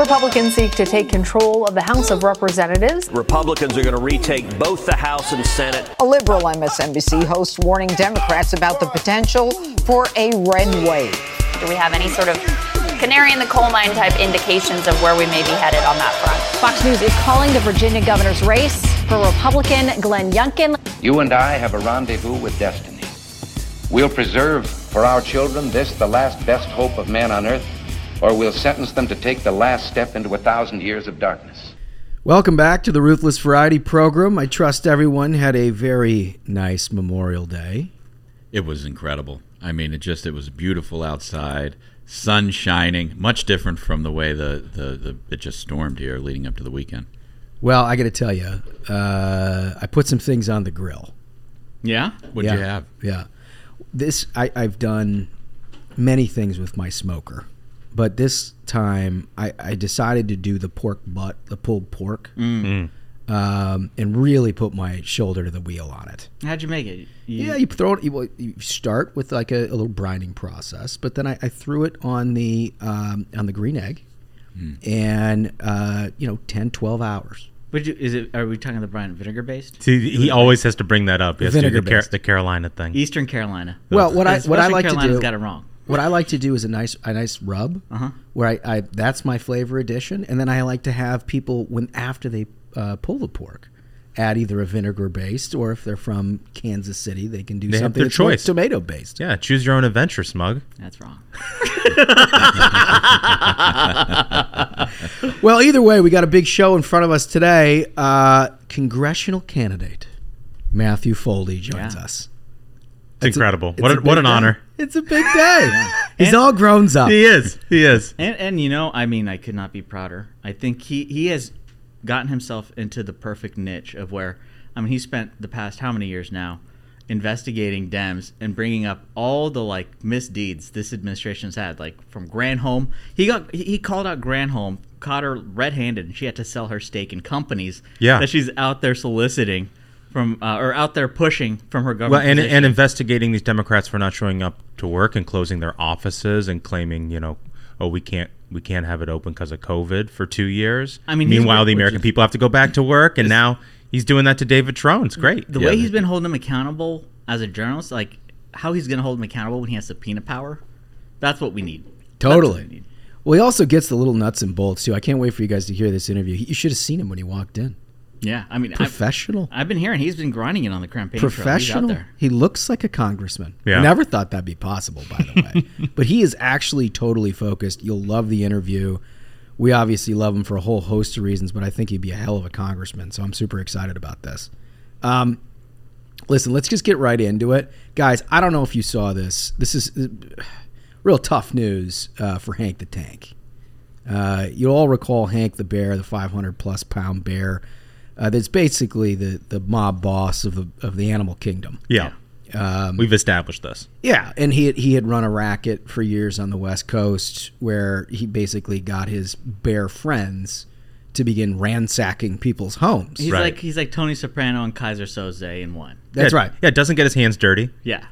Republicans seek to take control of the House of Representatives. Republicans are going to retake both the House and Senate. A liberal MSNBC host warning Democrats about the potential for a red wave. Do we have any sort of canary in the coal mine type indications of where we may be headed on that front? Fox News is calling the Virginia governor's race for Republican Glenn Youngkin. You and I have a rendezvous with destiny. We'll preserve for our children this, the last best hope of man on earth, or we'll sentence them to take the last step into a thousand years of darkness. Welcome back to the Ruthless Variety program. I trust everyone had a very nice Memorial Day. It was incredible. I mean, it just it was beautiful outside, sun shining, much different from the way the the, the it just stormed here leading up to the weekend. Well, I got to tell you, uh, I put some things on the grill. Yeah, what did yeah, you have? Yeah, this I, I've done many things with my smoker, but this time I, I decided to do the pork butt, the pulled pork, Mm. um, and really put my shoulder to the wheel on it. How'd you make it? You, Yeah, you throw it. You, well, you start with like a, a little brining process, but then I, I threw it on the um, on the green egg, and uh, you know, 10, 12 hours. Would you? Is it? Are we talking the brine vinegar based? See, he always has to bring that up. He has to do the, Vinegar Car- the Carolina thing. Eastern Carolina. Well, what I Because what I like Carolina's to do got it wrong. What I like to do is a nice a nice rub, Uh-huh. where I, I that's my flavor addition, and then I like to have people when after they uh, pull the pork, add either a vinegar based or if they're from Kansas City, they can do They have something their choice. tomato based. Yeah, choose your own adventure, smug. That's wrong. Well, either way, we got a big show in front of us today. Uh, congressional candidate Matthew Foldi joins Yeah. us. It's incredible. It's what a a, what an day. honor. It's a big day. He's And- all grown up. He is. He is. And and you know, I mean, I could not be prouder. I think he he has gotten himself into the perfect niche of where I mean, he spent the past how many years now investigating Dems and bringing up all the like misdeeds this administration's had, like from Granholm. He got he he called out Granholm, caught her red-handed, and she had to sell her stake in companies Yeah. that she's out there soliciting from uh, or out there pushing from her government. Well, and, position. and investigating these Democrats for not showing up to work and closing their offices and claiming, you know, oh, we can't we can't have it open because of COVID for two years. I mean, meanwhile, the American is- people have to go back to work, and now he's doing that to David Trone. It's great. the way he's been holding him accountable as a journalist, like how he's going to hold him accountable when he has subpoena power, that's what we need. Totally. we need. Well, he also gets the little nuts and bolts too. I can't wait for you guys to hear this interview. You should have seen him when he walked in. Yeah, I mean, I've, Professional. I've been hearing he's been grinding it on the campaign trail. He's out Professional. there. He looks like a congressman. Yeah. Never thought that'd be possible, by the way. but he is actually totally focused. You'll love the interview. We obviously love him for a whole host of reasons, but I think he'd be a hell of a congressman. So I'm super excited about this. Um, listen, let's just get right into it, guys. I don't know if you saw this. This is uh, real tough news uh, for Hank the Tank. Uh, you all recall Hank the Bear, the 500 plus pound bear. Uh, that's basically the, the mob boss of the of the animal kingdom. yeah, Um, we've established this. yeah, and he had, he had run a racket for years on the West Coast where he basically got his bear friends to begin ransacking people's homes. He's Right. like he's like Tony Soprano and Keyser Söze in one. That's Yeah, right. Yeah, doesn't get his hands dirty. Yeah,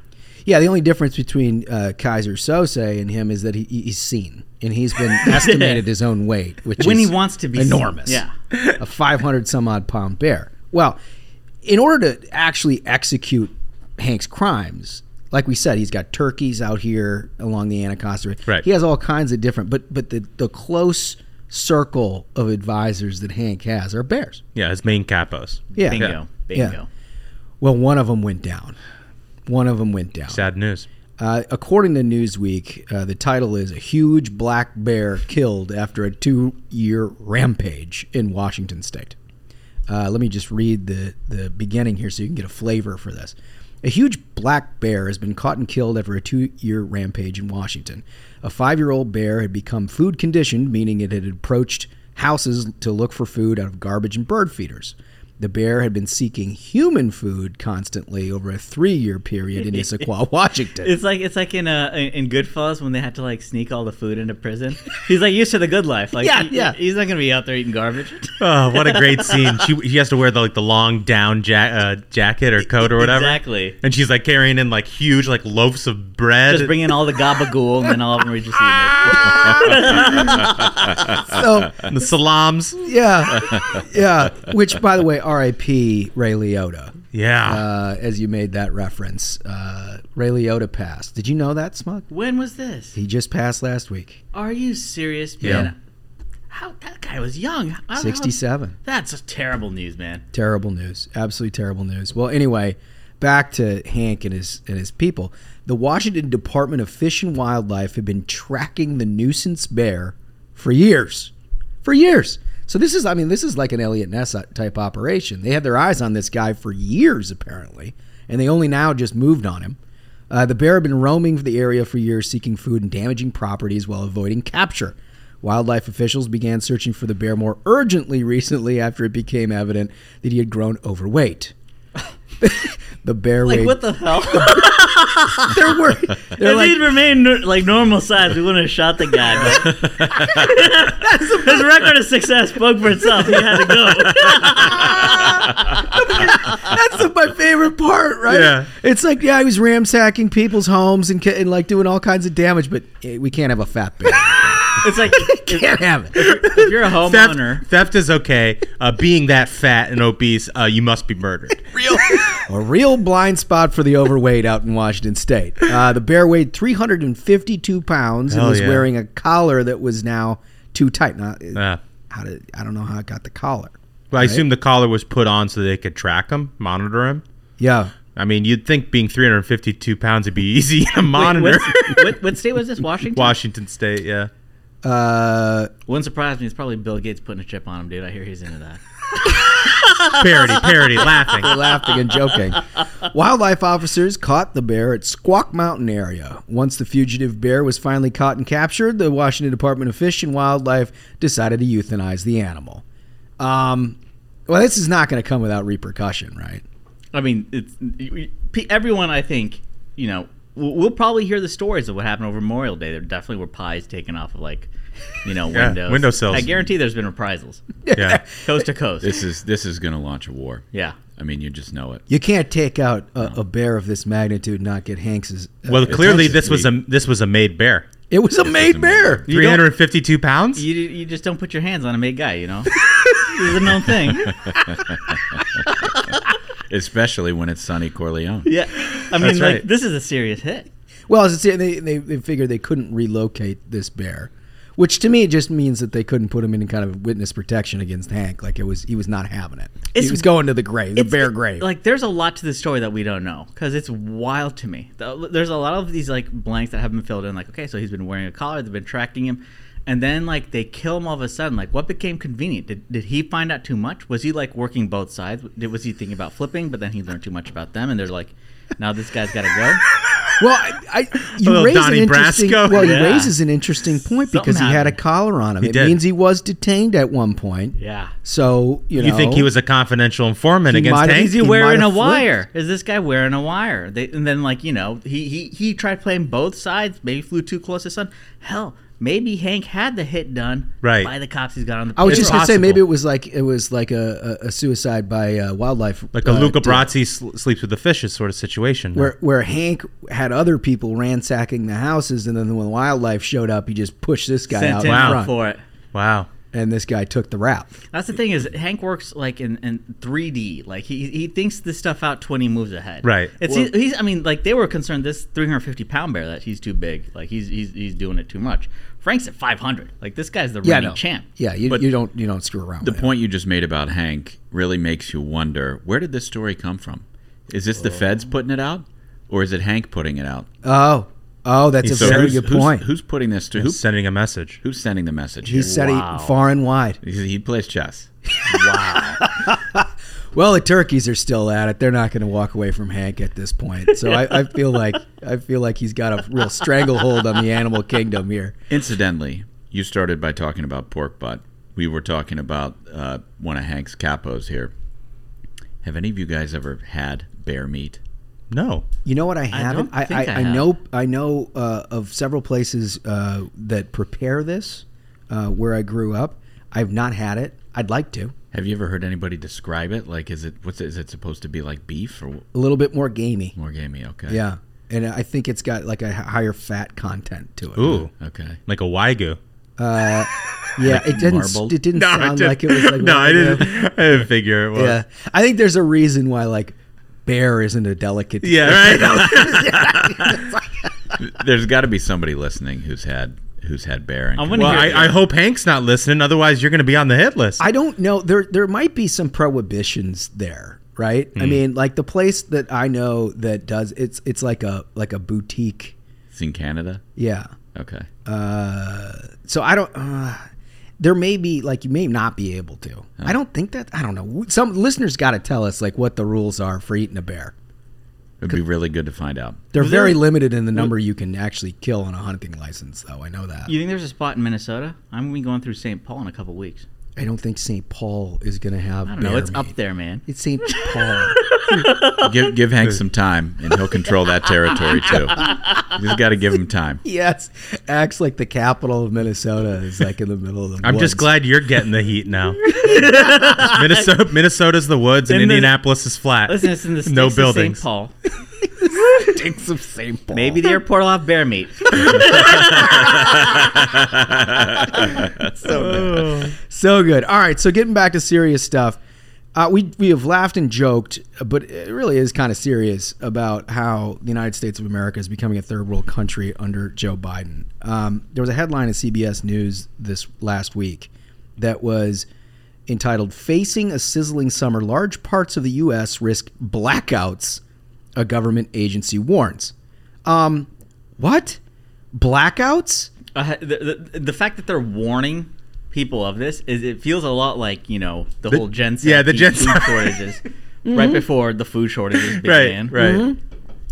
Yeah, the only difference between uh, Keyser Söze and him is that he, he's seen and he's been estimated his own weight, which when is he wants to be seen. enormous. Yeah, a 500 some odd pound bear. Well, in order to actually execute Hank's crimes, like we said, he's got turkeys out here along the Anacostia. Right. He has all kinds of different, but but the the close circle of advisors that Hank has are bears. Yeah, his main capos. Yeah. bingo, Yeah. bingo. Yeah. Well, one of them went down. One of them went down. Sad news. Uh, according to Newsweek, uh, the title is "A Huge Black Bear Killed After a Two-Year Rampage in Washington State." Uh, let me just read the the beginning here, so you can get a flavor for this. A huge black bear has been caught and killed after a two-year rampage in Washington. A five-year-old bear had become food conditioned, meaning it had approached houses to look for food out of garbage and bird feeders. The bear had been seeking human food constantly over a three-year period in Issaquah, Washington. It's like it's like in uh in Goodfellas when they had to like sneak all the food into prison. He's like used to the good life. Like Yeah, he- yeah. He's not gonna be out there eating garbage. Oh, what a great scene! She he has to wear the like the long down ja- uh, jacket or coat or whatever. Exactly. And she's like carrying in like huge like loaves of bread. Just bring in all the gabagool and then all of them are just eating it. so the salams. Yeah, yeah. Which, by the way, R.I.P. Ray Liotta. Yeah. Uh, as you made that reference, uh, Ray Liotta passed. Did you know that, Smug? When was this? He just passed last week. Are you serious, Yeah. How that guy was young. How- how- 67. That's terrible news, man. Terrible news. Absolutely terrible news. Well, anyway, back to Hank and his and his people. The Washington Department of Fish and Wildlife had been tracking the nuisance bear for years. For years. So this is I mean, this is like an Eliot Ness type operation. They had their eyes on this guy for years apparently, and they only now just moved on him. Uh, the bear had been roaming the area for years, seeking food and damaging properties while avoiding capture. Wildlife officials began searching for the bear more urgently recently after it became evident that he had grown overweight. the bear Like weighed. what the hell? they're wor- they're if like, he'd remained like normal size, we wouldn't have shot the guy. But his record of success spoke for itself. He had to go. that's my favorite part, right? Yeah. It's like, yeah, he was ransacking people's homes and, and like doing all kinds of damage, but eh, we can't have a fat bear. It's like if, can't have it. if you're a homeowner, theft is okay. Uh, being that fat and obese, uh, you must be murdered. Real, a real blind spot for the overweight out in Washington State. Uh, the bear weighed 352 pounds and Hell was yeah. wearing a collar that was now too tight. Now, Uh, how did I don't know how it got the collar. well, I assume the collar was put on so they could track him, monitor him. Yeah, I mean, you'd think being 352 pounds would be easy to monitor. what's- what, what state was this? Washington. Washington State, yeah. Uh, Wouldn't surprise me. It's probably Bill Gates putting a chip on him, dude. I hear he's into that. Parody, parody, laughing. They're laughing and joking. Wildlife officers caught the bear at Squak Mountain area. Once the fugitive bear was finally caught and captured, the Washington Department of Fish and Wildlife decided to euthanize the animal. Um, well, this is not going to come without repercussion, right? I mean, it's everyone. I think you know. We'll, we'll probably hear the stories of what happened over Memorial Day. There definitely were pies taken off of like, you know, Yeah, windows. windowsills. I guarantee there's been reprisals, Yeah. coast to coast. This is this is going to launch a war. yeah. I mean, you just know it. You can't take out a, a bear of this magnitude and not get Hanks's. uh, Well, clearly attention. this was a this was a made bear. it was a made bear. You don't- 352 pounds. You, you just don't put your hands on a made guy, you know. it's a known thing. Especially when it's Sonny Corleone. Yeah, I mean, That's like right. this is a serious hit. Well, as I they, they they figured they couldn't relocate this bear, which to me just means that they couldn't put him in kind of witness protection against Hank. Like it was, he was not having it. It's- he was going to the grave, the bear grave. Like, there's a lot to the story that we don't know because it's wild to me. There's a lot of these like blanks that haven't been filled in. Like, okay, so he's been wearing a collar. They've been tracking him, and then like they kill him all of a sudden. Like, what became convenient? Did, did he find out too much? Was he like working both sides? Did, was he thinking about flipping, but then he learned too much about them, and they're like, now this guy's got to go. well, I, I you raise Donnie an interesting. Brasco. Well, Yeah. he raises an interesting point because he Something had a collar on him. He it did. means he was detained at one point. Yeah. So you know, You think he was a confidential informant He against might Hank? Is he He wearing a have wire? Is this guy wearing a wire? They, and then, like you know, he, he he tried playing both sides. Maybe flew too close to sun. Hell, maybe Hank had the hit done Right. by the cops he's got on the. I was just gonna say maybe it was like it was like a, a, a suicide by uh, wildlife, like a uh, Luca to- Brasi sl- sleeps with the fishes sort of situation. where where Hank had other people ransacking the houses, and then when wildlife showed up, he just pushed this guy sent out him in out front, for it. wow. And this guy took the rap. That's the thing is Hank works like in, in 3D. Like he he thinks this stuff out 20 moves ahead. Right. It's he's I mean like they were concerned this 350 pound bear that he's too big. Like he's he's he's doing it too much. Frank's at 500. Like this guy's the Yeah, reigning no. champ. Yeah, you, But you don't you don't screw around. The with him. point you just made about Hank really makes you wonder where did this story come from? Is this the uh, feds putting it out, or is it Hank putting it out? Oh, oh, that's a So very good point. Who's putting this to? Who, Who's sending a message? who's sending the message? he here? said Wow. he far and wide. he, he plays chess. Wow. well, the turkeys are still at it. They're not going to walk away from Hank at this point. So I, I feel like I feel like he's got a real stranglehold on the animal kingdom here. Incidentally, you started by talking about pork butt. We were talking about uh, one of Hank's capos here. Have any of you guys ever had bear meat? No. You know what I haven't? don't I, think I, I I have. know I know uh, of several places uh, that prepare this uh, where I grew up. I've not had it. I'd like to. Have you ever heard anybody describe it? Like, is it what's it, is it supposed to be like beef or A little bit more gamey. more gamey? Okay. Yeah, and I think it's got like a higher fat content to it. Ooh. Okay. Like a wagyu. Uh, yeah, it didn't. Marbled? It didn't No, I sound didn't- like it was like. no, I didn't. I didn't figure it was. Yeah, I think there's a reason why like bear isn't a delicate. Yeah, right. There's got to be somebody listening who's had who's had bear. And I can- well, I, I hope Hank's not listening. Otherwise, you're going to be on the hit list. I don't know. There there might be some prohibitions there, right? Hmm. I mean, like the place that I know that does it's it's like a like a boutique. it's in Canada. Yeah. Okay. Uh, so I don't. Uh, there may be like you may not be able to. I don't think that. I don't know. Some listeners got to tell us like what the rules are for eating a bear. It'd be really good to find out. They're Was there- very limited in the number you can actually kill on a hunting license, though. I know that. You think there's a spot in Minnesota? I'm gonna be going through St. Paul in a couple weeks. I don't think St. Paul is going to have. I don't know. bear It's up there, man. It's St. Paul. give give Hank some time, and he'll control that territory too. You just got to give him time. yes, acts like the capital of Minnesota is like in the middle of the. I'm just glad you're getting the heat now. Minnesota, Minnesota's the woods, and In the- Indianapolis is flat. Listen, it's in the no sticks of buildings. St. Paul. Stinks of St. Paul. Maybe the airport will have bear meat. So good. So good. All right, so getting back to serious stuff. Uh, we we have laughed and joked, but it really is kind of serious about how the United States of America is becoming a third world country under Joe Biden. Um, there was a headline in CBS News this last week that was entitled "Facing a Sizzling Summer: Large Parts of the U.S. Risk Blackouts." A government agency warns. Um, what? Blackouts? Uh, the, the, the fact that they're warning people of this is it feels a lot like you know the, The- whole Gen yeah, the food Gen- shortages right before the food shortages began. right, right.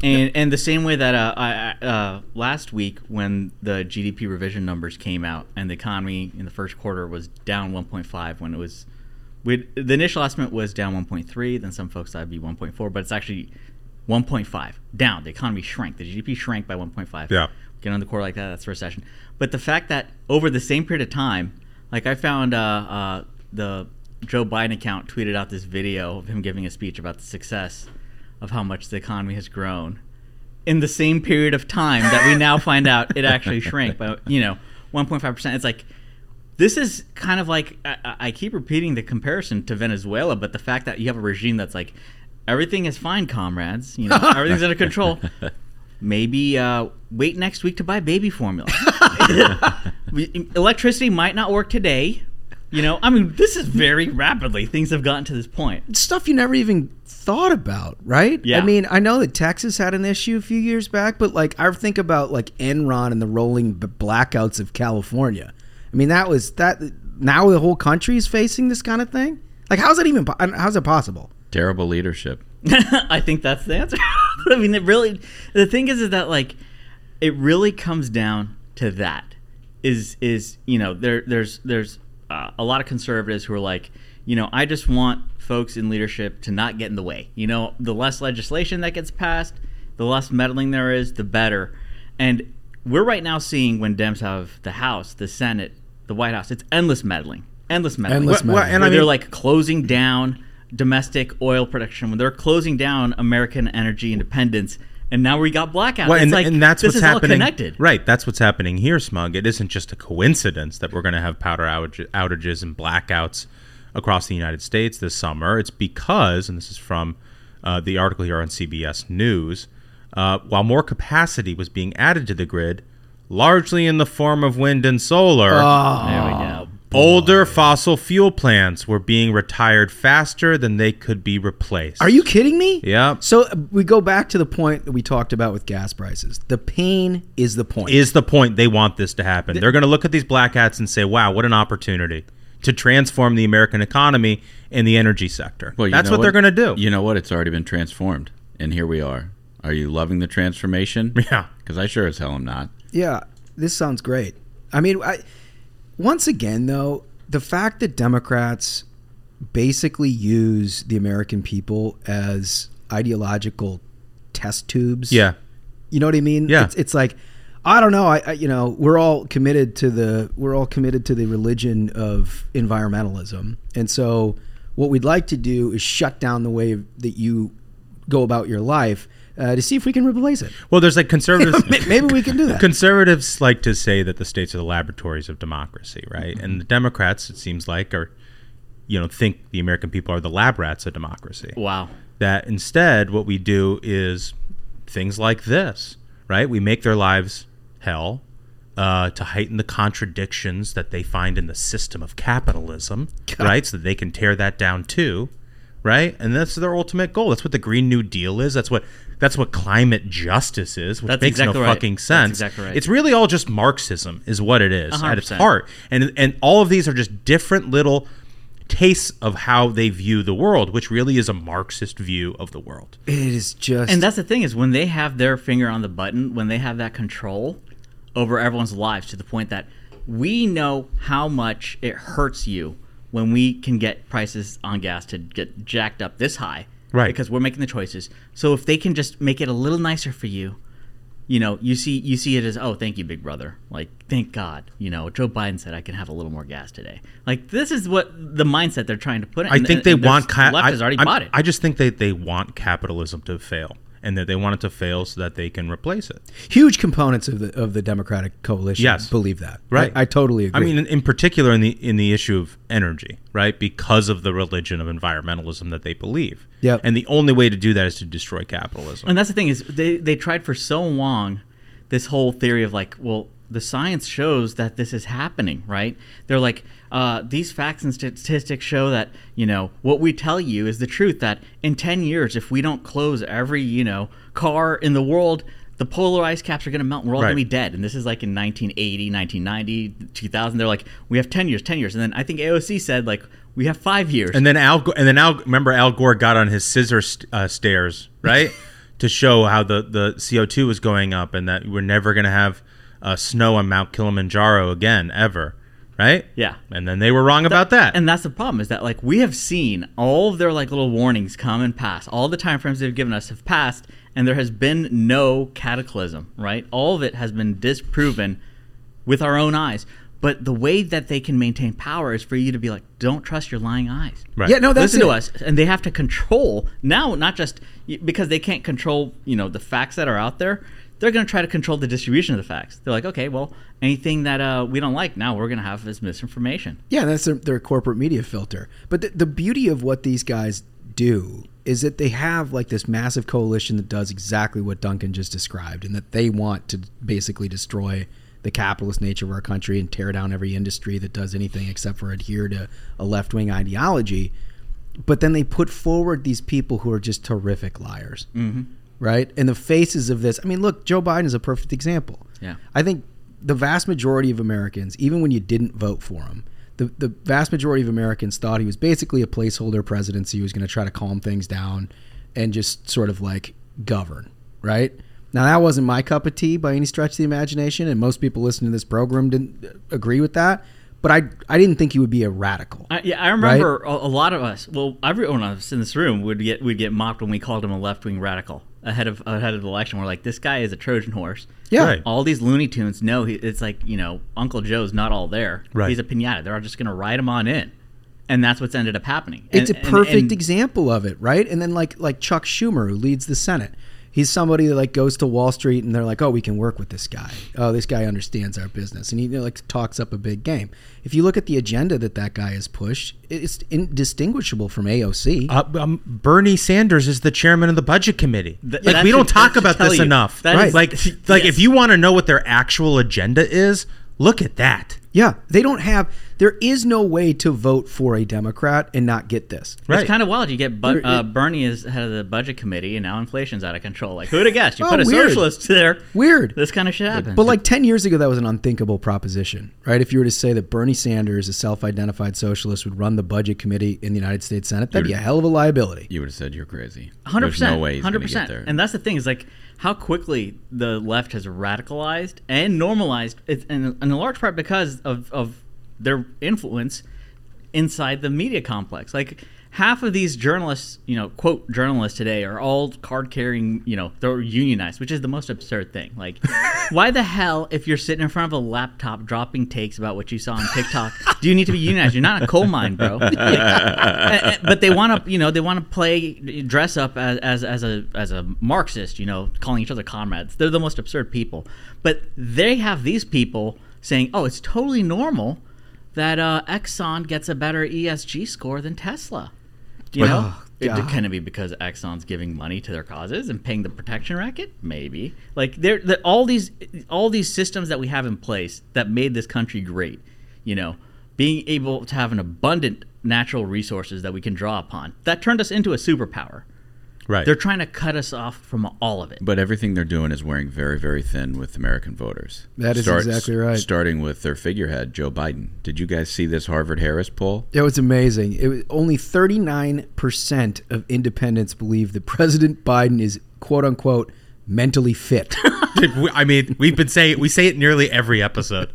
And and the same way that uh, I, I- uh, last week when the GDP revision numbers came out and the economy in the first quarter was down 1.5 when it was we the initial estimate was down 1.3 then some folks thought it'd be 1.4 but it's actually 1.5 down. The economy shrank. The GDP shrank by 1.5 Yeah. get on the core like that that's recession. But the fact that over the same period of time like I found uh, uh, the Joe Biden account tweeted out this video of him giving a speech about the success of how much the economy has grown in the same period of time that we now find out it actually shrank by you know 1.5% it's like this is kind of like I, I- I keep repeating the comparison to Venezuela but the fact that you have a regime that's like everything is fine comrades you know everything's under control maybe uh, wait next week to buy baby formula electricity might not work today you know i mean this is very rapidly things have gotten to this point stuff you never even thought about, right? Yeah. I mean, I know that Texas had an issue a few years back, but like I think about like Enron and the rolling blackouts of California. I mean, that was that. Now the whole country is facing this kind of thing. Like, how's that even? How's it possible? Terrible leadership. I think that's the answer. I mean, it really. The thing is, is that like, it really comes down to that. Is is you know there there's there's uh, a lot of conservatives who are like, you know, I just want folks in leadership to not get in the way. You know, the less legislation that gets passed, the less meddling there is, the better. And we're right now seeing when Dems have the House, the Senate, the White House, it's endless meddling, endless meddling. Endless Well, well, and where I they're like closing down domestic oil production, when they're closing down American energy independence, and now we got blackouts. Well, it's and, like and that's this what's is all happening. connected. Right, that's what's happening here, Smug. It isn't just a coincidence that we're going to have power outage, outages and blackouts across the United States this summer. It's because, and this is from uh, the article here on CBS News, uh, while more capacity was being added to the grid, largely in the form of wind and solar. There we go. Older fossil fuel plants were being retired faster than they could be replaced. Are you kidding me? Yeah. So uh, we go back to the point that we talked about with gas prices. The pain is the point. is the point they want this to happen. They're going to look at these black hats and say, "Wow, what an opportunity to transform the American economy and the energy sector." Well, That's know what, they're going to do. You know what? It's already been transformed, and here we are. Are you loving the transformation? Yeah. Because I sure as hell am not. Yeah, this sounds great. I mean, I, once again, though, the fact that Democrats basically use the American people as ideological test tubes. yeah. You know what I mean? Yeah. It's, it's like, I don't know. I, I you know we're all committed to the we're all committed to the religion of environmentalism, and so what we'd like to do is shut down the way that you go about your life. Uh, to see if we can replace it. Well, there's like conservatives. Maybe we can do that. Conservatives like to say that the states are the laboratories of democracy, right? Mm-hmm. And the Democrats, it seems like, are, you know, think the American people are the lab rats of democracy. Wow. That instead, what we do is things like this, right? We make their lives hell uh, to heighten the contradictions that they find in the system of capitalism, right? So that they can tear that down too, right? And that's their ultimate goal. That's what the Green New Deal is. That's what that's what climate justice is, which That's makes exactly no right. fucking That's sense. exactly right. It's really all just Marxism, is what it is A hundred at its heart, and and all of these are just different little tastes of how they view the world, which really is a Marxist view of the world. It is just And that's the thing is when they have their finger on the button, when they have that control over everyone's lives to the point that we know how much it hurts you when we can get prices on gas to get jacked up this high. Right. Because we're making the choices. So if they can just make it a little nicer for you, you know, you see you see it as, oh, thank you, big brother. Like, thank God. You know, Joe Biden said I can have a little more gas today. Like, this is what the mindset they're trying to put in. I think and- they and want ca- left I, has already I'm- bought it. I just think they, they want capitalism to fail, and that they want it to fail so that they can replace it. huge components of the of the Democratic coalition. Yes. believe that. Right. I, I totally agree. I mean, in, in particular, in the in the issue of energy, right? Because of the religion of environmentalism that they believe. Yeah. And the only way to do that is to destroy capitalism. And that's the thing is they they tried for so long this whole theory of like, well, the science shows that this is happening, right? They're like, uh, these facts and statistics show that you know what we tell you is the truth. That in ten years, if we don't close every you know car in the world. The polar ice caps are going to melt and we're all Right. going to be dead. And this is like in 1980, 1990, 2000. They're like, we have 10 years, 10 years. And then I think AOC said, like, we have five years. And then Al, and then Al, remember Al Gore got on his scissor st- uh, stairs, right, to show how the the CO two was going up, and that we're never going to have uh, snow on Mount Kilimanjaro again, ever, right? Yeah. And then they were wrong about that. And that's the problem is that like we have seen all of their like little warnings come and pass. All the time frames they've given us have passed, and there has been no cataclysm. Right? All of it has been disproven with our own eyes. But the way that they can maintain power is for you to be like, don't trust your lying eyes. Right. Yeah, no, that's Listen to us, and they have to control now, not just because they can't control, you know, the facts that are out there. They're going to try to control the distribution of the facts. They're like, okay, well, anything that uh, we don't like now, we're going to have as misinformation. Yeah, that's their, their corporate media filter. But the, the beauty of what these guys do is that they have like this massive coalition that does exactly what Duncan just described, and that they want to basically destroy the capitalist nature of our country and tear down every industry that does anything except for adhere to a left wing ideology. But then they put forward these people who are just terrific liars, mm-hmm. Right? And the faces of this. I mean, look, Joe Biden is a perfect example. Yeah. I think the vast majority of Americans, even when you didn't vote for him, the, the vast majority of Americans thought he was basically a placeholder presidency who was going to try to calm things down and just sort of like govern, right? Now, that wasn't my cup of tea by any stretch of the imagination, and most people listening to this program didn't uh, agree with that. But I, I didn't think he would be a radical. I, yeah, I remember a, a lot of us. Well, everyone of us in this room would get would get mocked when we called him a left wing radical ahead of ahead of the election. We're like, this guy is a Trojan horse. Yeah. Right. All these Looney Tunes know he, it's like you know Uncle Joe's not all there. Right. He's a pinata. They're all just going to ride him on in, and that's what's ended up happening. And- It's a and- perfect and- example of it, right? And then like like Chuck Schumer, who leads the Senate, he's somebody that like goes to Wall Street and they're like, oh, we can work with this guy. Oh, this guy understands our business, and he you know, like talks up a big game. If you look at the agenda that that guy has pushed, it's indistinguishable from AOC. Uh, um, Bernie Sanders is the chairman of the budget committee. Th- like that we don't should- talk about this you. enough. That right? is- like, like yes. if you want to know what their actual agenda is, look at that. Yeah, they don't have. There is no way to vote for a Democrat and not get this. Right. It's kind of wild. You get bu- uh, Bernie is head of the budget committee, and now inflation's out of control. Like, who'd have guessed? You Oh, put a weird. socialist there. Weird. This kind of shit happens. But like 10 years ago, that was an unthinkable proposition, right? If you were to say that Bernie Sanders, a self identified socialist, would run the budget committee in the United States Senate, that'd be a hell of a liability. You would have said you're crazy. Hundred There's percent. no way he's Hundred going to get percent. there. And that's the thing is like how quickly the left has radicalized and normalized, it, and in a large part because of of their influence inside the media complex. Like half of these journalists, you know, quote journalists today are all card carrying, you know, they're unionized, which is the most absurd thing. Like, why the hell, if you're sitting in front of a laptop dropping takes about what you saw on TikTok, do you need to be unionized? You're not a coal mine, bro. Like, but they want to, you know, they want to play, dress up as, as, as a as a Marxist, you know, calling each other comrades. They're the most absurd people. But they have these people saying, oh, it's totally normal that uh, Exxon gets a better ESG score than Tesla. You But- know, Oh, It- God. can it be because Exxon's giving money to their causes and paying the protection racket? Maybe. Like there, the, all these, all these systems that we have in place that made this country great. You know, being able to have an abundant natural resources that we can draw upon that turned us into a superpower. Right. They're trying to cut us off from all of it. But everything they're doing is wearing very, very thin with American voters. That is exactly right. Starting with their figurehead, Joe Biden. Did you guys see this Harvard Harris poll? It was amazing. It was only 39% of independents believe that President Biden is quote unquote mentally fit. I mean, we've been saying we say it nearly every episode.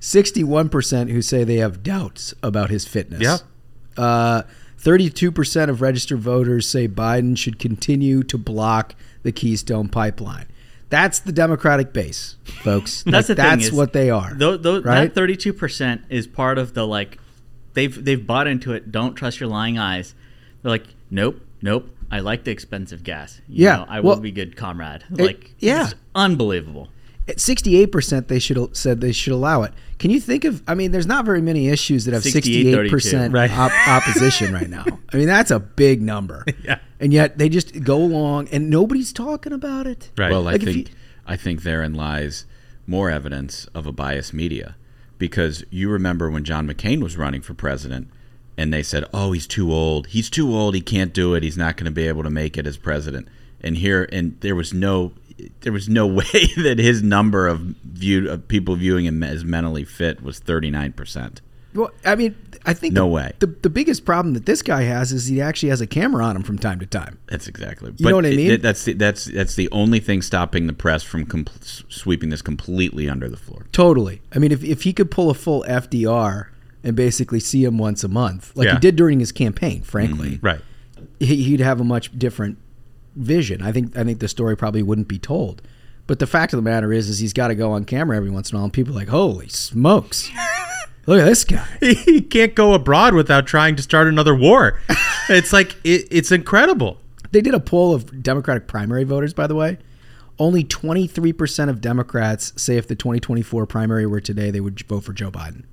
61% who say they have doubts about his fitness. Yeah. Uh, 32% of registered voters say Biden should continue to block the Keystone Pipeline. That's the Democratic base, folks. That's Like, the thing. That's is what they are. Tho- tho- right? That thirty-two percent is part of the like, they've they've bought into it. Don't trust your lying eyes. They're like, nope, nope. I like the expensive gas. You Yeah, know, I well, will be good comrade. it- Like, yeah. it's unbelievable. At 68% they should said they should allow it. Can you think of I mean there's not very many issues that have 68, 68% Right. op- opposition right now. I mean that's a big number. Yeah. And yet they just go along and nobody's talking about it. Right. Well, I Like, if think you- I think therein lies more evidence of a biased media, because you remember when John McCain was running for president, and they said, "Oh, he's too old. He's too old. He can't do it. He's not going to be able to make it as president." And here, and there was no, there was no way that his number of viewed of people viewing him as mentally fit was thirty nine percent. Well, I mean, I think No the, way. The, the biggest problem that this guy has is he actually has a camera on him from time to time. That's exactly. You know what I mean? it- that's the, that's that's the only thing stopping the press from com- sweeping this completely under the floor. Totally. I mean, if, if he could pull a full FDR and basically see him once a month, like Yeah. he did during his campaign, frankly, mm-hmm. Right. he'd have a much different vision. I think I think the story probably wouldn't be told. But the fact of the matter is, is he's got to go on camera every once in a while, and people are like, "Holy smokes, look at this guy!" He can't go abroad without trying to start another war. it's like it, it's incredible. They did a poll of Democratic primary voters, by the way. Only 23% of Democrats say if the 2024 primary were today, they would vote for Joe Biden.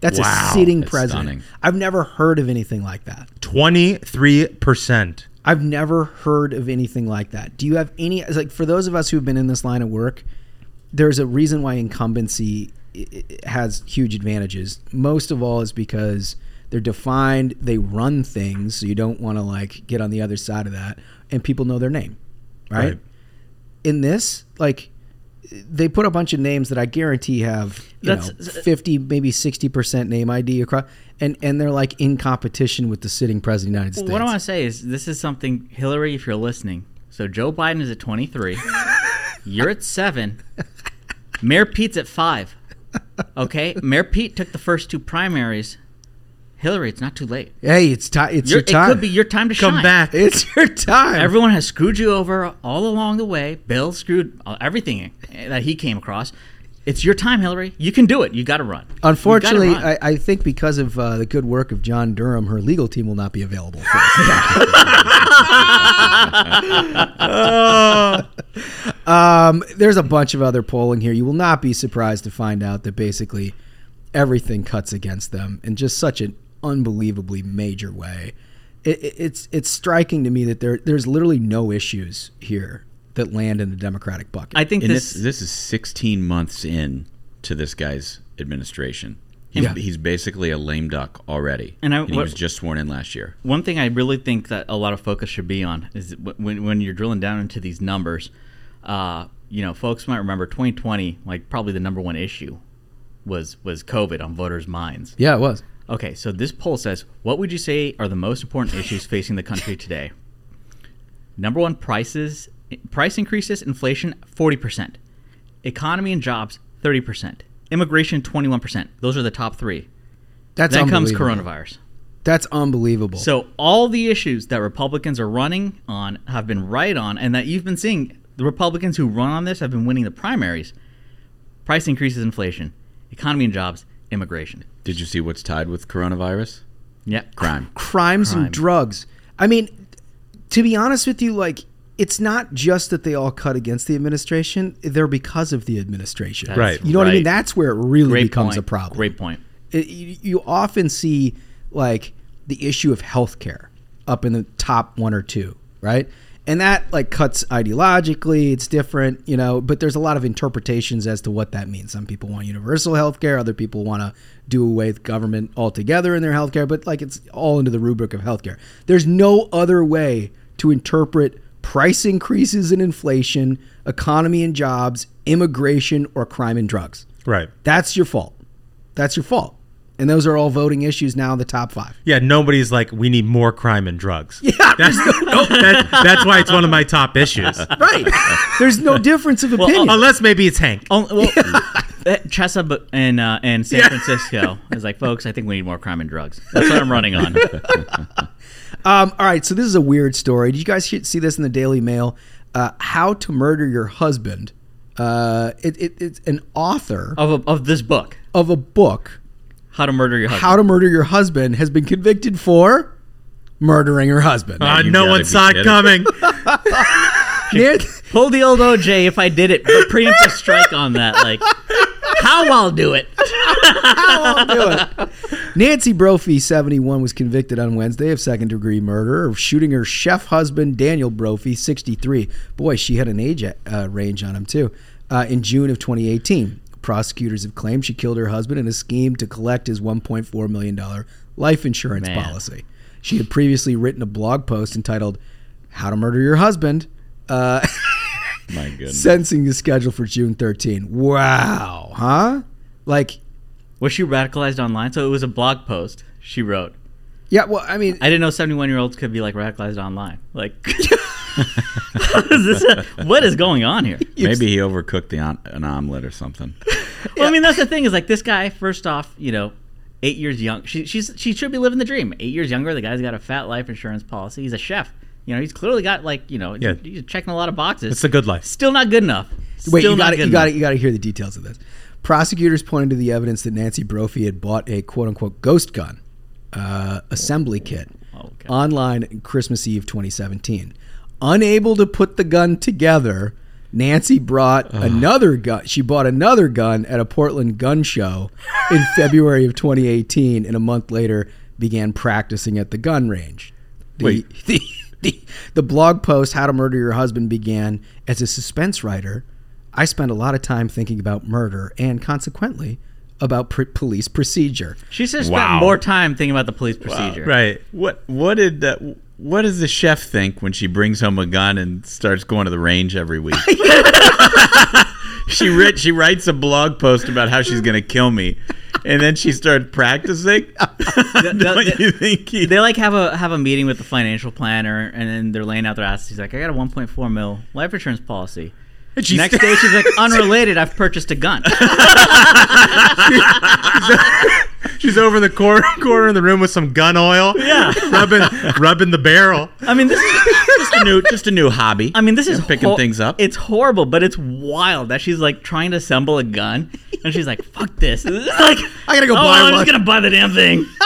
That's Wow. a sitting That's president. stunning. I've never heard of anything like that. Twenty three percent. I've never heard of anything like that. Do you have any like for those of us who've been in this line of work, there's a reason why incumbency has huge advantages. Most of all is because they're defined, they run things, so you don't want to like get on the other side of that and people know their name. Right? Right. In this, like they put a bunch of names that I guarantee have you know, That's- 50 maybe 60% name ID across and and they're like in competition with the sitting president of the United States. What I want to say is this is something Hillary, if you're listening. So Joe Biden is at 23. you're at seven. Mayor Pete's at five. Okay, Mayor Pete took the first two primaries. Hillary, it's not too late. Hey, it's time. It's You're- your time. It could be your time to Come shine. back. It's your time. Everyone has screwed you over all along the way. Bill screwed uh, everything that he came across. It's your time, Hillary. You can do it. You got to run. Unfortunately, run. I, I think because of uh, the good work of John Durham, her legal team will not be available. For us. um, there's a bunch of other polling here. You will not be surprised to find out that basically everything cuts against them in just such an unbelievably major way. It, it- it's it's striking to me that there there's literally no issues here that land in the Democratic bucket. I think And this, this this is 16 months in to this guy's administration. He's, Yeah. he's basically a lame duck already, And I- he what- was just sworn in last year. one thing I really think that a lot of focus should be on is when when you're drilling down into these numbers. Uh, you know, folks might remember 2020, like probably the number one issue was was COVID on voters' minds. yeah, it was. Okay, so this poll says, what would you say are the most important issues facing the country today? Number one, prices, price increases, inflation, 40%. Economy and jobs, 30%. Immigration, 21%. Those are the top three. That's then comes coronavirus. That's unbelievable. So all the issues that Republicans are running on have been right on, and that you've been seeing the Republicans who run on this have been winning the primaries. Price increases, inflation, economy and jobs, immigration. Did you see what's tied with coronavirus? Yeah, Crime. crimes Crime. and drugs. I mean, to be honest with you, like it's not just that they all cut against the administration; they're because of the administration. That's Right. You know what I mean? That's where it really Great becomes point. a problem. Great point. It, you, you often see like the issue of healthcare up in the top one or two, right? And that like cuts ideologically, it's different, you know, but there's a lot of interpretations as to what that means. Some people want universal healthcare, other people want to do away with government altogether in their healthcare, but like it's all into the rubric of healthcare. There's no other way to interpret price increases and inflation, economy and jobs, immigration, or crime and drugs. Right. That's your fault. That's your fault. And those are all voting issues now in the top five. Yeah, nobody's like, we need more crime and drugs. Yeah, That's, that, that's why it's one of my top issues. right. There's no difference of opinion. Well, Unless maybe it's Hank. Oh, well, uh, Chesa and uh, and San Francisco is like, folks. I think we need more crime and drugs. That's what I'm running on. Um, all right, so this is a weird story. Did you guys see this in the Daily Mail? Uh, How to Murder Your Husband. Uh, it, it, it's an author of a, of this book, of a book, How to Murder Your Husband. How to Murder Your Husband, has been convicted for murdering her husband. Uh, you no gotta one be saw it kidding. coming. Nan- Pull the old OJ if I did it. But preemptive strike on that. Like, how I'll do it. how I'll do it. Nancy Brophy, 71, was convicted on Wednesday of second degree murder of shooting her chef husband, Daniel Brophy, 63. Boy, she had an age uh, range on him, too. Uh, in June of 2018, prosecutors have claimed she killed her husband in a scheme to collect his $1.4 million life insurance Man. policy. She had previously written a blog post entitled, How to Murder Your Husband. Uh, My goodness. sentencing is scheduled for June 13. Wow. Huh? Like, Was she radicalized online? So it was a blog post she wrote. yeah, well, I mean, I didn't know 71 year olds could be like radicalized online. Like, is this what is going on here? Maybe he overcooked the on, an omelet or something. Well, I mean, that's the thing is like this guy. First off, you know, eight years young. She, she's she should be living the dream. Eight years younger. The guy's got a fat life insurance policy. He's a chef. You know, he's clearly got like you know, Yeah. he's checking a lot of boxes. It's a good life. Still not good enough. Wait, you got to good you got enough. you got to hear the details of this. Prosecutors pointed to the evidence that Nancy Brophy had bought a quote unquote ghost gun uh, assembly kit Okay. online Christmas Eve 2017. Unable to put the gun together, Nancy brought another gun. She bought another gun at a Portland gun show in February of 2018, and a month later began practicing at the gun range. The, Wait. the, the, the blog post "How to Murder Your Husband" began as a suspense writer. I spent a lot of time thinking about murder and, consequently, about pr- police procedure. She should have spent more time thinking about the police procedure. Right. What what did uh, what does the chef think when she brings home a gun and starts going to the range every week? she writ, she writes a blog post about how she's gonna kill me, and then she starts practicing. Don't you think he, They like have a have a meeting with the financial planner, and then they're laying out their assets. He's like, "I got a 1.4 mil life insurance policy." she's- Next day, she's like, "Unrelated, I've purchased a gun." She's over in the corner corner of the room with some gun oil. Yeah. rubbing rubbing the barrel. I mean, this is just a new just a new hobby? I mean, this is picking hor- things up. It's horrible, but it's wild that she's like trying to assemble a gun, and she's like, "Fuck this!" It's like, I gotta go oh, buy I'm one. just gonna buy the damn thing.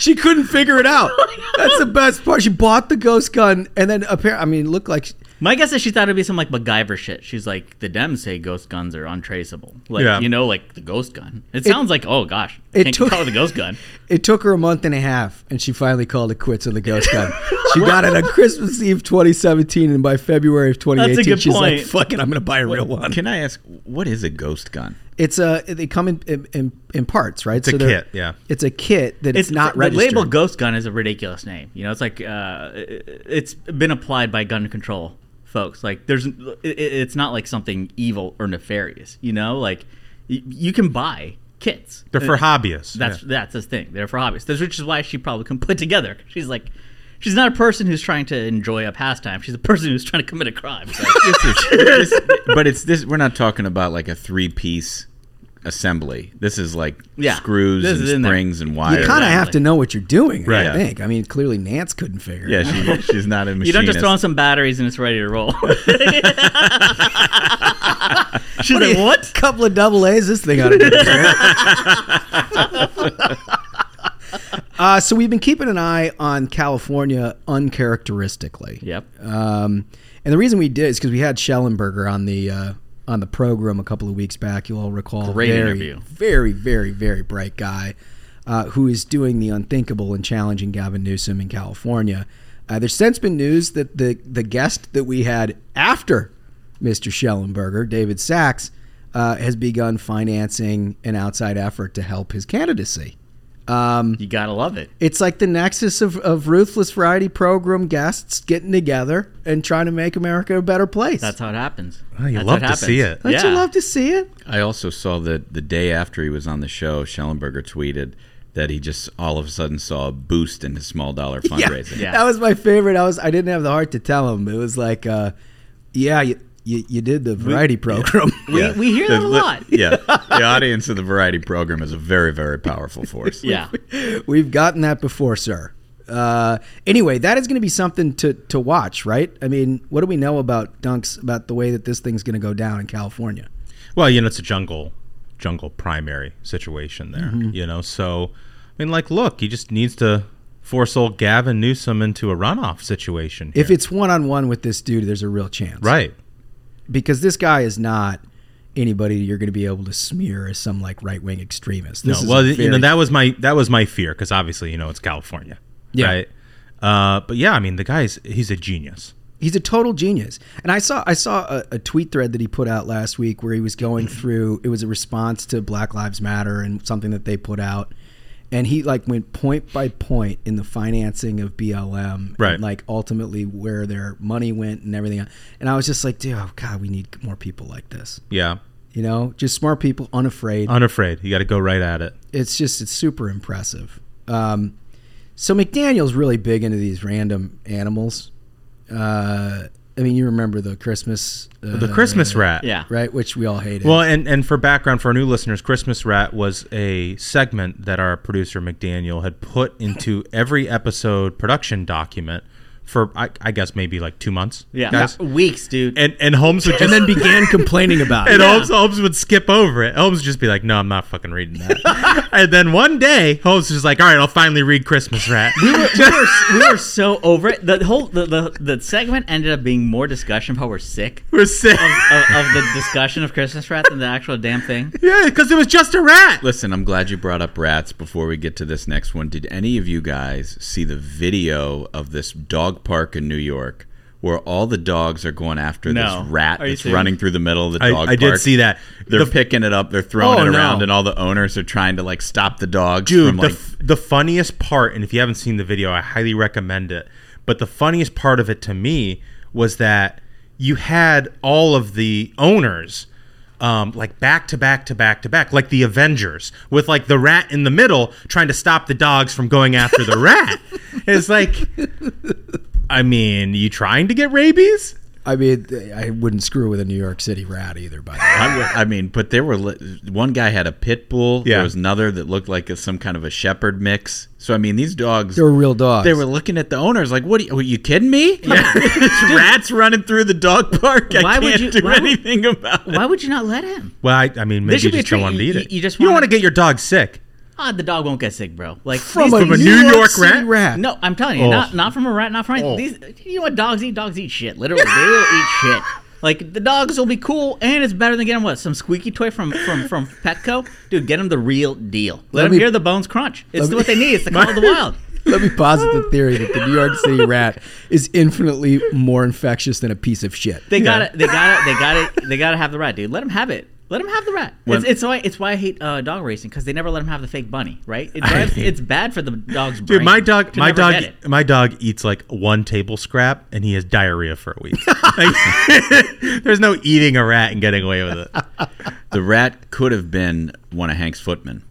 She couldn't figure it out. That's the best part. She bought the ghost gun, and then apparently, I mean, it looked like My guess is she thought it'd be some like MacGyver shit. She's like, the Dems say ghost guns are untraceable. Like, Yeah. you know, like the ghost gun. It, sounds like, oh gosh, it can't took- call it the ghost gun. It took her a month and a half, and she finally called it quits on the ghost gun. She got it on Christmas Eve 2017, and by February of 2018, good she's like, point. "Fuck it, I'm gonna buy a real one." Can I ask what is a ghost gun? It's a they come in in, in, in parts, right? It's a kit, yeah. It's a kit that it's, not registered. the registered. label ghost gun is a ridiculous name. You know, it's like uh, it's been applied by gun control folks. Like, there's it, it's not like something evil or nefarious. You know, like y- you can buy kits. They're for Uh, hobbyists. That's yeah. that's the thing. They're for hobbyists. That's which is why she probably can put together. She's like, she's not a person who's trying to enjoy a pastime. She's a person who's trying to commit a crime. So, This is, this, but it's this. We're not talking about like a three piece assembly. This is like Yeah. screws This and is in there. springs and wires. You kind of have to know what you're doing, Right. I think. I mean, clearly Nance couldn't figure yeah, it out. she, she's not a machinist. You don't just throw in some batteries and it's ready to roll. She's like, what? couple of double A's, this thing ought to do Uh, so we've been keeping an eye on California uncharacteristically. Yep. Um, and the reason we did is because we had Shellenberger on the uh, on the program a couple of weeks back. You'll all recall. Great very, interview. Very, very, very bright guy uh, who is doing the unthinkable and challenging Gavin Newsom in California. Uh, there's since been news that the the guest that we had after Mr. Shellenberger, David Sacks, uh, has begun financing an outside effort to help his candidacy. Um, You gotta love it. it's like the nexus of, of ruthless variety program guests getting together and trying to make America a better place. That's how it happens. Oh, you That's love what to see it. Don't yeah. you love to see it? I also saw that the day after he was on the show, Shellenberger tweeted that he just all of a sudden saw a boost in his small dollar fundraising. Yeah. That was my favorite. I was I didn't have the heart to tell him. It was like, uh, yeah, you, you you did the variety program. We, we hear that a lot. yeah, the audience of the variety program is a very, very powerful force. Yeah. We've gotten that before, sir. Uh, anyway, that is going to be something to, to watch, right? I mean, what do we know about Dunks about the way that this thing's going to go down in California? Well, you know, it's a jungle, jungle primary situation there. Mm-hmm. You know, so I mean, like, look, he just needs to force old Gavin Newsom into a runoff situation. If it's one on one with this dude, there's a real chance, right, Because this guy is not anybody you're going to be able to smear as some like right wing extremist. This no, well, a you know, that was my that was my fear because obviously, you know, it's California, Yeah. right? Uh, but yeah, I mean, the guy's he's a genius. He's a total genius. And I saw I saw a, a tweet thread that he put out last week where he was going through. It was a response to Black Lives Matter and something that they put out, and he like went point by point in the financing of BLM, Right. And like ultimately where their money went and everything. And I was just like, dude, oh god, we need more people like this. Yeah, You know, just smart people, unafraid. unafraid. You got to go right at it. it's just it's super impressive. Um, so McDaniel's really big into these random animals. Uh, I mean, you remember the Christmas, uh, The Christmas rat. Yeah. right? Which we all hated. Well, and, and for background for our new listeners, Christmas Rat was a segment that our producer McDaniel had put into every episode production document for I, I guess maybe like two months. Yeah. guys. Weeks, dude. And and Holmes would just and then began complaining about it. and Holmes, Holmes would skip over it. Holmes would just be like, "No, I'm not fucking reading that." and then one day, Holmes was just like, "All right, I'll finally read Christmas Rat." we were, we were, we were so over it. The whole the, the the segment ended up being more discussion of how we're sick We're sick. of, of, of the discussion of Christmas rat than the actual damn thing. yeah, because it was just a rat. Listen, I'm glad you brought up rats before we get to this next one. Did any of you guys see the video of this dog park in New York where all the dogs are going after No. this rat that's serious? running through the middle of the dog I park? I did see that. They're The- picking it up, they're throwing Oh, it no. around, and all the owners are trying to like stop the dogs Dude, from the, like f- the funniest part, and if you haven't seen the video, I highly recommend it. But the funniest part of it to me was that you had all of the owners. Um, like back to back to back to back, like the Avengers, with like the rat in the middle trying to stop the dogs from going after the rat. It's like, I mean, you trying to get rabies? I mean, I wouldn't screw with a New York City rat either. By the way, I, mean, but there were one guy had a pit bull. Yeah. There was another that looked like a, some kind of a shepherd mix. So I mean, these dogs. they were real dogs. They were looking at the owners like, "What? Are you, are you kidding me? This rats running through the dog park. I Why would can't you- do why would- anything about it." Why would you not let him? Well, I, I mean, maybe should you be a just don't want to eat you- it. you just don't want to get your dog sick. Ah, the dog won't get sick, bro. Like from, these- a, from a New, New York, York rat? rat. No, I'm telling you, Oh. not not from a rat, not from Oh. these. You know what dogs eat? Dogs eat shit. Literally, they will eat shit. Like the dogs will be cool, and it's better than getting what some squeaky toy from from from Petco. Dude, get them the real deal. Let, Let them me- hear the bones crunch. It's let me- what they need. It's the call of the wild. Let me posit the theory that the New York City rat is infinitely more infectious than a piece of shit. They got to They got to They got to They got to have the rat, dude. Let them have it. Let him have the rat. When- it's, it's why it's why I hate uh, dog racing because they never let him have the fake bunny. Right? It drives, it's bad for the dog's brain. Dude, my dog, to my never dog, get it. my dog eats like one table scrap, and he has diarrhea for a week. Like, there's no eating a rat and getting away with it. The rat could have been one of Hank's footmen.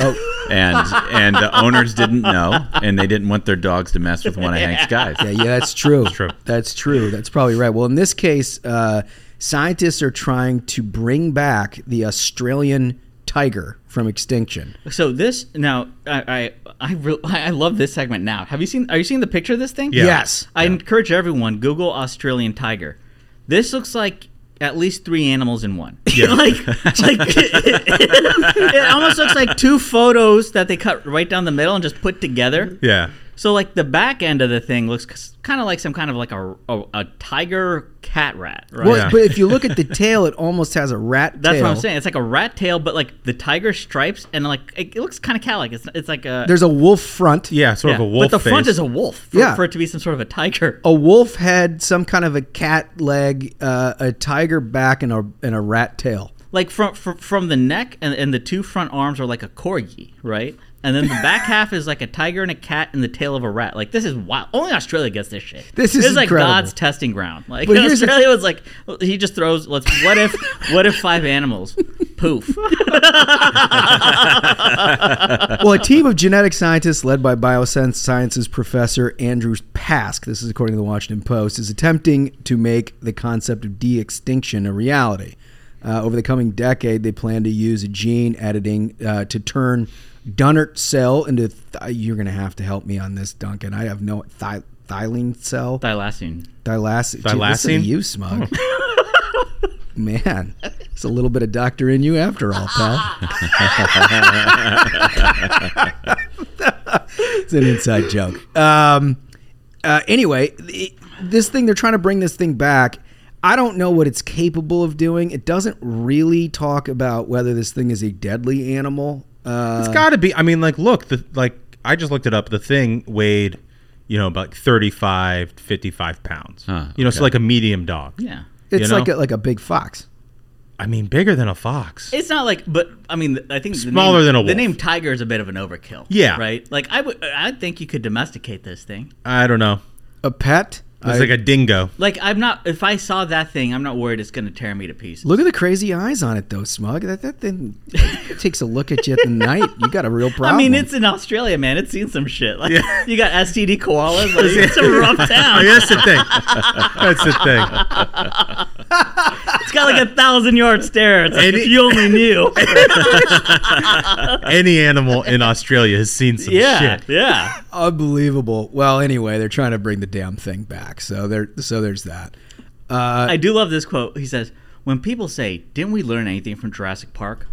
Oh, and and the owners didn't know, and they didn't want their dogs to mess with one of Hank's guys. yeah, yeah, that's true. That's true. That's true. That's probably right. Well, in this case, uh, scientists are trying to bring back the Australian tiger from extinction. So this now, I I I, re- I love this segment now. Have you seen? Are you seeing the picture of this thing? Yeah. Yes. I encourage everyone Google Australian tiger. This looks like at least three animals in one. Yeah. like, like it almost looks like two photos that they cut right down the middle and just put together. Yeah. So like the back end of the thing looks kind of like some kind of like a, a, a tiger cat rat, right? Well, but if you look at the tail, it almost has a rat That's tail. what I'm saying. It's like a rat tail, but like the tiger stripes, and like it, it looks kind of cat-like. It's, it's like a There's a wolf front. Yeah, sort of a wolf but the front is a wolf. For, Yeah. for it to be some sort of a tiger. A wolf head, some kind of a cat leg, uh, a tiger back, and a and a rat tail. Like from from, from the neck and, and the two front arms are like a corgi, right? And then the back half is like a tiger and a cat and the tail of a rat. Like this is wild. Only Australia gets this shit. This is like. God's testing ground. Like But here's the- Australia was like he just throws. Let's what if what if five animals poof. well, a team of genetic scientists led by Biosense Sciences professor Andrew Pask, this is according to the Washington Post, is attempting to make the concept of de extinction a reality. Uh, over the coming decade, they plan to use gene editing uh, to turn dunnart cell into. Th- you're going to have to help me on this, Duncan. I have no thi- thylene cell. Thylacine. Thylacine. Gee, listen Thylacine? you, smug. Man, it's a little bit of doctor in you after all, pal. it's an inside joke. Um, uh, anyway, the- this thing they're trying to bring this thing back. I don't know what it's capable of doing. It doesn't really talk about whether this thing is a deadly animal. Uh, It's got to be. I mean, like, look, the like I just looked it up. The thing weighed, you know, about 35 to 55 pounds. Huh, you know, so like a medium dog. Yeah. it's you know? like a, like a big fox. I mean, bigger than a fox. It's not like, but I mean, I think Smaller name- than a The name tiger is a bit of an overkill. Yeah. right. Like I would, I think you could domesticate this thing. I don't know. A pet. It's I- like a dingo. Like I'm not. If I saw that thing, I'm not worried it's going to tear me to pieces. Look at the crazy eyes on it, though, Smug. That, that thing it takes a look at you at the night. You got a real problem. I mean, it's in Australia, man. It's seen some shit. Like Yeah. you got STD koalas. Like, it's a rough town. Oh, that's the thing. That's the thing. It's got like a thousand yard stare. It's like, Any- if you only knew. Any animal in Australia has seen some yeah, shit. yeah. unbelievable. Well, anyway, they're trying to bring the damn thing back. So there, so there's that. Uh, I do love this quote. He says, "When people say, didn't we learn anything from Jurassic Park?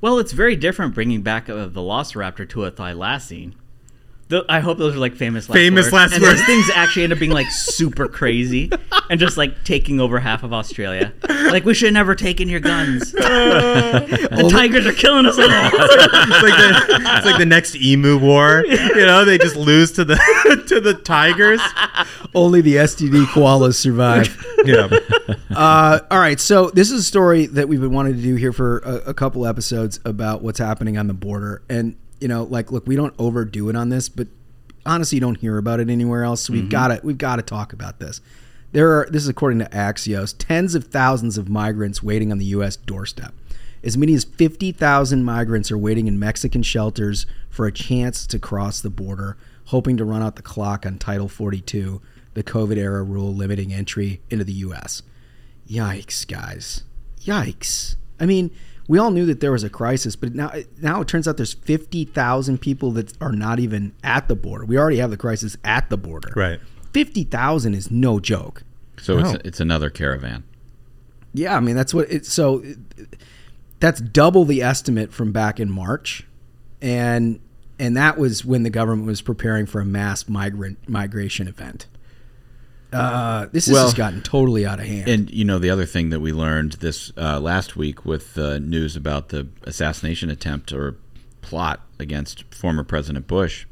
Well, it's very different bringing back a Velociraptor to a thylacine." Th- I hope those are like famous last Famous words. last and words. those things actually end up being like super crazy and just like taking over half of Australia. Like we should have never taken your guns. the tigers are killing us all. It's like the it's like the next emu war. You know, they just lose to the to the tigers. only the STD koalas survive. Yeah. Uh, all right, so this is a story that we've been wanting to do here for a, a couple episodes about what's happening on the border, and you know, like, look, we don't overdo it on this, but honestly, you don't hear about it anywhere else. So we've mm-hmm. got to we've got to talk about this. There are this is according to Axios, tens of thousands of migrants waiting on the U.S. doorstep. As many as fifty thousand migrants are waiting in Mexican shelters for a chance to cross the border, hoping to run out the clock on Title 42, the COVID era rule limiting entry into the U.S. Yikes, guys. Yikes. I mean, we all knew that there was a crisis, but now now it turns out there's 50,000 people that are not even at the border. We already have the crisis at the border. Right. 50,000 is no joke. So No. it's it's another caravan. Yeah, I mean that's what it's so it- that's double the estimate from back in March. And and that was when the government was preparing for a mass migrant migration event. Uh, this has Well, just gotten totally out of hand. And you know the other thing that we learned this uh, last week with uh, news about the assassination attempt or plot against former President Bush.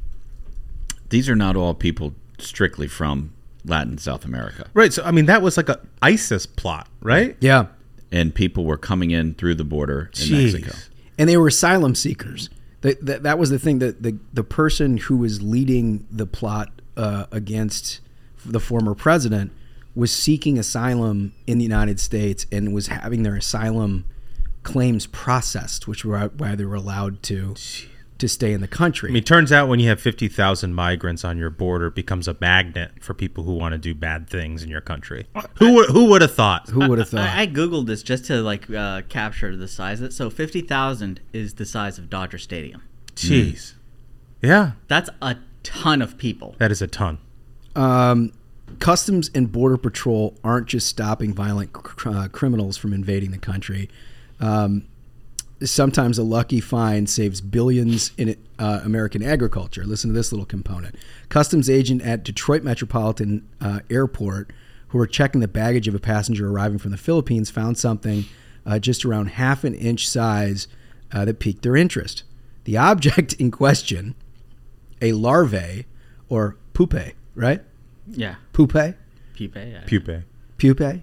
These are not all people strictly from Latin South America, Right. So I mean, that was like a ISIS plot, right? yeah. and people were coming in through the border in Jeez. Mexico. and they were asylum seekers. That, that, that was the thing that the, the person who was leading the plot uh, against the former president was seeking asylum in the United States and was having their asylum claims processed, which were why they were allowed to to stay in the country. I mean, it turns out when you have 50,000 migrants on your border, it becomes a magnet for people who want to do bad things in your country. Who would, who would have thought? Who would have thought? I, I googled this just to like uh, capture the size of it. So fifty thousand is the size of Dodger Stadium. Jeez. Yeah, That's a ton of people. that is a ton. Um, Customs and Border Patrol aren't just stopping violent cr- uh, criminals from invading the country. Um, sometimes a lucky find saves billions in uh, American agriculture. Listen to this little component. Customs agent at Detroit Metropolitan uh, Airport, who were checking the baggage of a passenger arriving from the Philippines, found something uh, just around half an inch size uh, that piqued their interest. The object in question, a larvae or pupae, right? Yeah, Pupae? pupae. Yeah. Pupae. pupae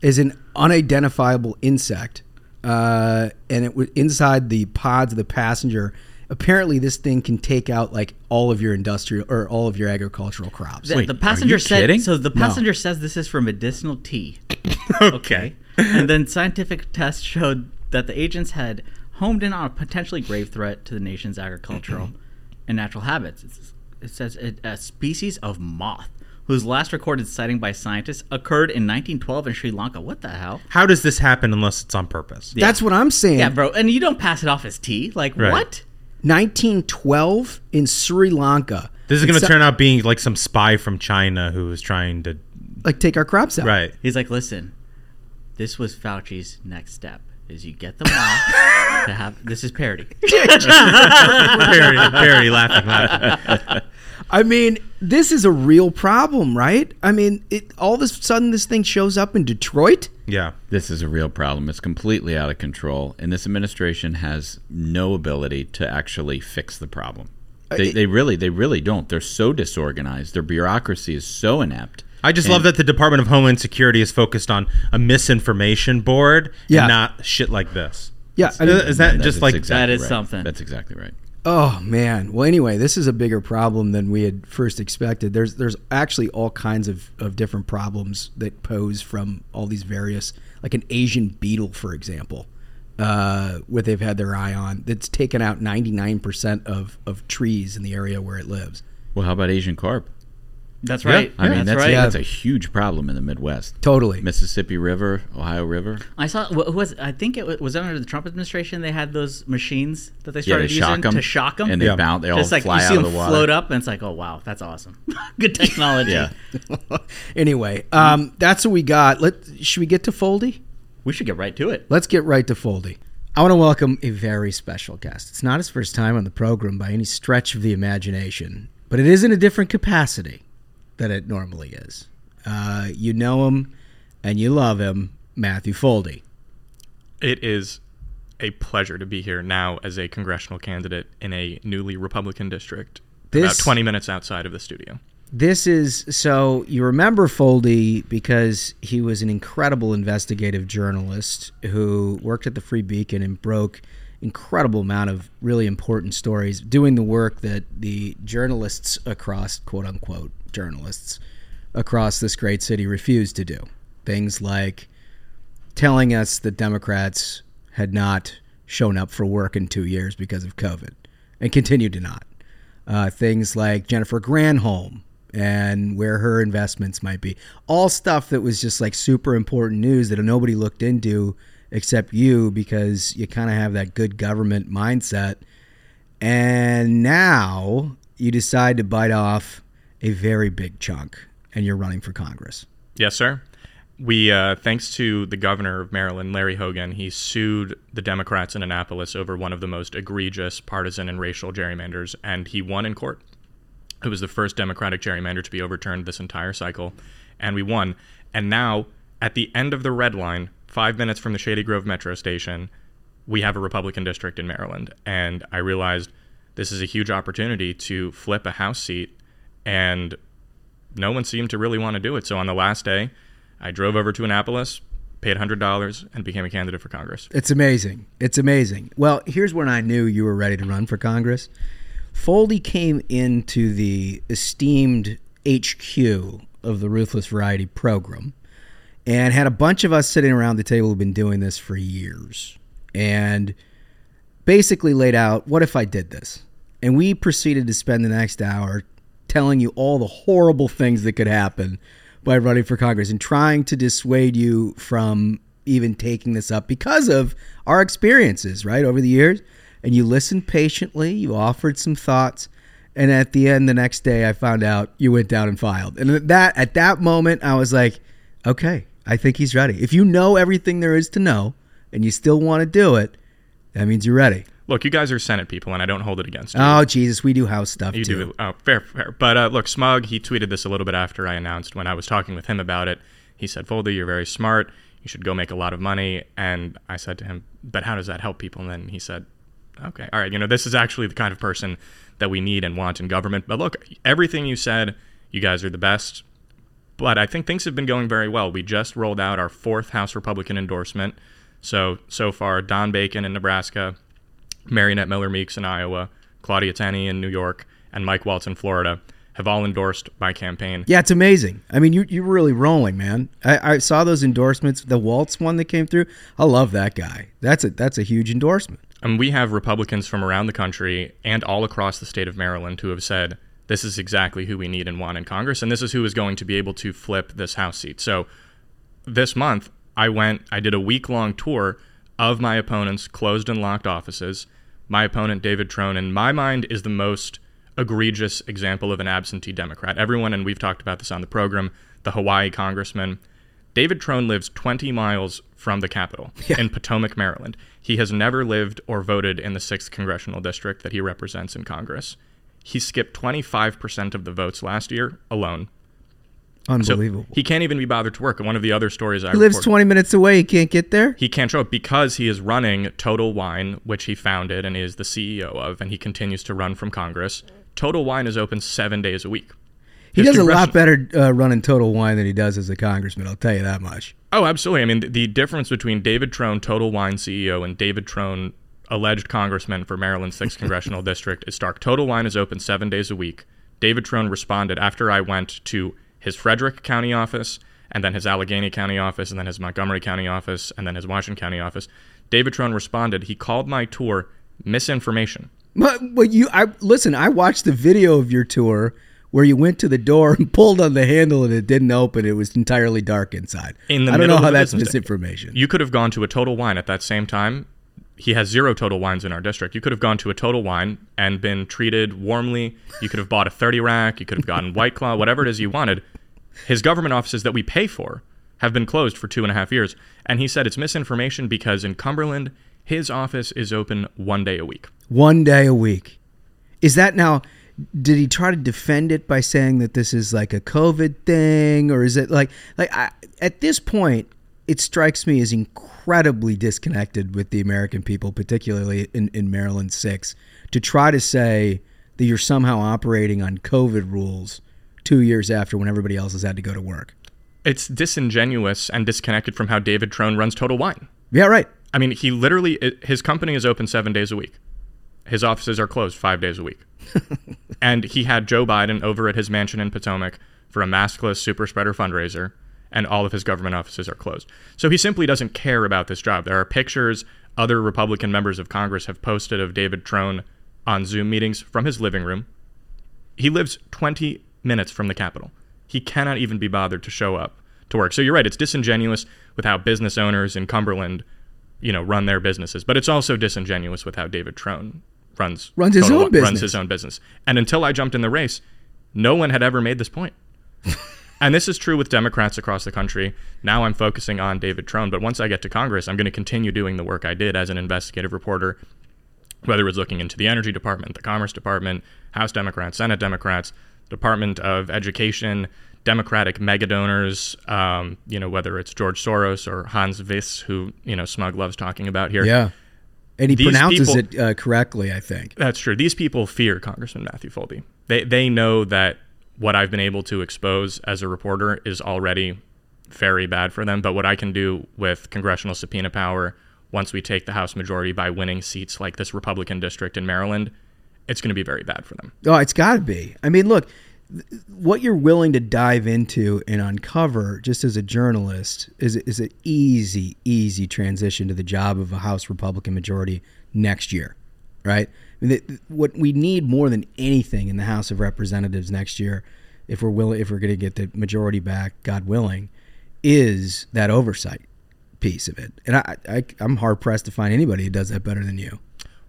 is an unidentifiable insect uh, and it was inside the pods of the passenger apparently this thing can take out like all of your industrial or all of your agricultural crops The, Wait, the are passenger you said kidding? so. The No. passenger says this is for medicinal tea. Okay. and then scientific tests showed that the agents had homed in on a potentially grave threat to the nation's agricultural and natural habits. It's, it says it, a species of moth whose last recorded sighting by scientists occurred in 1912 in Sri Lanka. What the hell? How does this happen unless it's on purpose? that's what i'm saying Yeah, bro. And you don't pass it off as tea. Like Right. what? 1912 in sri lanka This is going to turn out being like some spy from China who was trying to. like take our crops out Right. He's like, listen, this was Fauci's next step. Is you get the moth to have this is parody. Barry, Barry laughing, laughing. i mean this is a real problem right i mean it all of a sudden this thing shows up in detroit Yeah. This is a real problem. It's completely out of control, and this administration has no ability to actually fix the problem. They, they really, they really don't. They're so disorganized. Their bureaucracy is so inept. I just And- love that the Department of Homeland Security is focused on a misinformation board Yeah. and not shit like this. Yeah I mean, Is that That just is like That is right. something. That's exactly right. Oh man. Well, anyway, this is a bigger problem than we had first expected. There's there's actually all kinds of, of different problems that pose from all these various, like an Asian beetle, for example, uh, what they've had their eye on. That's taken out 99% of of trees in the area where it lives. Well, how about Asian carp? That's Yeah. right. I mean, that's right. that's a huge problem in the Midwest. Totally. Mississippi River, Ohio River. I saw. What was? I think it was, was under the Trump administration. They had those machines that they Yeah, started they using shock 'em, to shock them, and they bounce. They all like fly you see out of them the water. float up, and it's like, oh wow, that's awesome. Good technology. Yeah. Anyway, um, that's what we got. Let should we get to Foldi? we should get right to it. Let's get right to Foldi. I want to welcome a very special guest. It's not his first time on the program by any stretch of the imagination, but it is in a different capacity than it normally is. Uh, you know him and you love him, Matthew Foldi. It is a pleasure to be here now as a congressional candidate in a newly Republican district, about This- 20 minutes outside of the studio. This is so you remember Foldi because he was an incredible investigative journalist who worked at the Free Beacon and broke incredible amount of really important stories, doing the work that the journalists across quote unquote journalists across this great city refused to do. Things like telling us that Democrats had not shown up for work in two years because of COVID and continue to not. Uh, things like Jennifer Granholm and where her investments might be. All stuff that was just like super important news that nobody looked into except you because you kind of have that good government mindset. And now you decide to bite off a very big chunk and you're running for Congress. Yes, sir. We, uh, thanks to the governor of Maryland, Larry Hogan, he sued the Democrats in Annapolis over one of the most egregious partisan and racial gerrymanders, and he won in court. It was the first Democratic gerrymander to be overturned this entire cycle, and we won. And now, at the end of the red line, five minutes from the Shady Grove Metro station, we have a Republican district in Maryland. And I realized this is a huge opportunity to flip a House seat, and no one seemed to really want to do it. So on the last day, I drove over to Annapolis, paid $100, and became a candidate for Congress. It's amazing. It's amazing. Well, here's when I knew you were ready to run for Congress. Foldi came into the esteemed HQ of the Ruthless Variety program and had a bunch of us sitting around the table who've been doing this for years and basically laid out what if I did this? and we proceeded to spend the next hour telling you all the horrible things that could happen by running for Congress and trying to dissuade you from even taking this up because of our experiences, right, over the years. And you listened patiently, you offered some thoughts, and at the end the next day I found out you went down and filed. And at that at that moment I was like, okay, I think he's ready. If you know everything there is to know and you still want to do it, that means you're ready. Look, you guys are Senate people, and I don't hold it against you. Oh Jesus, we do house stuff You too. do. Oh, fair, fair. But uh, look, Smug, he tweeted this a little bit after I announced when I was talking with him about it. He said, Foldi, you're very smart. You should go make a lot of money. And I said to him, but how does that help people? And then he said, okay, all right, you know, this is actually the kind of person that we need and want in government. But look, everything you said, you guys are the best. But I think things have been going very well. We just rolled out our fourth House Republican endorsement. So, so far, Don Bacon in Nebraska, Mariannette Miller Meeks in Iowa, Claudia Tenney in New York, and Mike Waltz in Florida have all endorsed my campaign. Yeah, it's amazing. I mean, you you're really rolling, man. I, I saw those endorsements. The Waltz one that came through. I love that guy. That's a that's a huge endorsement. And we have Republicans from around the country and all across the state of Maryland who have said this is exactly who we need and want in Congress, and this is who is going to be able to flip this House seat. So this month, I went, I did a week long tour of my opponent's closed and locked offices. My opponent, David Trone, in my mind, is the most egregious example of an absentee Democrat. Everyone, and we've talked about this on the program, the Hawaii congressman. David Trone lives 20 miles from the Capitol in Potomac, Maryland. He has never lived or voted in the 6th congressional district that he represents in Congress. He skipped 25% of the votes last year alone. Unbelievable. So he can't even be bothered to work. One of the other stories I he lives reported- 20 minutes away. He can't get there. he can't show up because he is running Total Wine, which he founded and is the CEO of, and he continues to run from Congress. Total Wine is open seven days a week. He does a lot better uh, running Total Wine than he does as a congressman. I'll tell you that much. Oh, absolutely. I mean, the, the difference between David Trone, Total Wine CEO, and David Trone, alleged congressman for Maryland's 6th congressional district, is stark. Total Wine is open seven days a week. David Trone responded after I went to his Frederick County office, and then his Allegany County office, and then his Montgomery County office, and then his Washington County office. David Trone responded. He called my tour misinformation. But, but you, I listen. I watched the video of your tour where you went to the door and pulled on the handle and it didn't open. It was entirely dark inside. in the I don't know how that's business day. misinformation. You could have gone to a Total Wine at that same time. He has zero Total Wines in our district. You could have gone to a Total Wine and been treated warmly. You could have bought a 30 rack. You could have gotten White Claw, whatever it is you wanted. His government offices that we pay for have been closed for two and a half years. And he said it's misinformation because in Cumberland, his office is open one day a week. One day a week. Is that now? Did he try to defend it by saying that this is like a COVID thing, or is it like like I, at this point? It strikes me as incredibly disconnected with the American people, particularly in, in Maryland six, to try to say that you're somehow operating on COVID rules two years after when everybody else has had to go to work. It's disingenuous and disconnected from how David Trone runs Total Wine. Yeah, right. I mean, he literally, his company is open seven days a week. His offices are closed five days a week. and he had Joe Biden over at his mansion in Potomac for a maskless super spreader fundraiser, and all of his government offices are closed. So he simply doesn't care about this job. There are pictures other Republican members of Congress have posted of David Trone on Zoom meetings from his living room. He lives 20 minutes from the Capitol. He cannot even be bothered to show up to work. So you're right, it's disingenuous with how business owners in Cumberland, you know, run their businesses, but it's also disingenuous with how David Trone runs Runs his own business. runs his own business. And until I jumped in the race, no one had ever made this point. and this is true with Democrats across the country. Now I'm focusing on David Trone, but once I get to Congress, I'm going to continue doing the work I did as an investigative reporter whether it's looking into the Energy Department, the Commerce Department, House Democrats, Senate Democrats, Department of Education, Democratic mega donors, um, you know, whether it's George Soros or Hans Wyss, who, you know, Smug loves talking about here. Yeah. And he These pronounces people- it uh, correctly, I think. That's true. These people fear Congressman Matthew Foldi. They, they know that what I've been able to expose as a reporter is already very bad for them. But what I can do with congressional subpoena power, once we take the House majority by winning seats like this Republican district in Maryland, it's going to be very bad for them. Oh, it's got to be. I mean, look, what you're willing to dive into and uncover just as a journalist is is an easy, easy transition to the job of a House Republican majority next year, right? I mean, the, what we need more than anything in the House of Representatives next year, if we're willing, if we're going to get the majority back, God willing, is that oversight piece of it. And I, I I'm hard pressed to find anybody who does that better than you.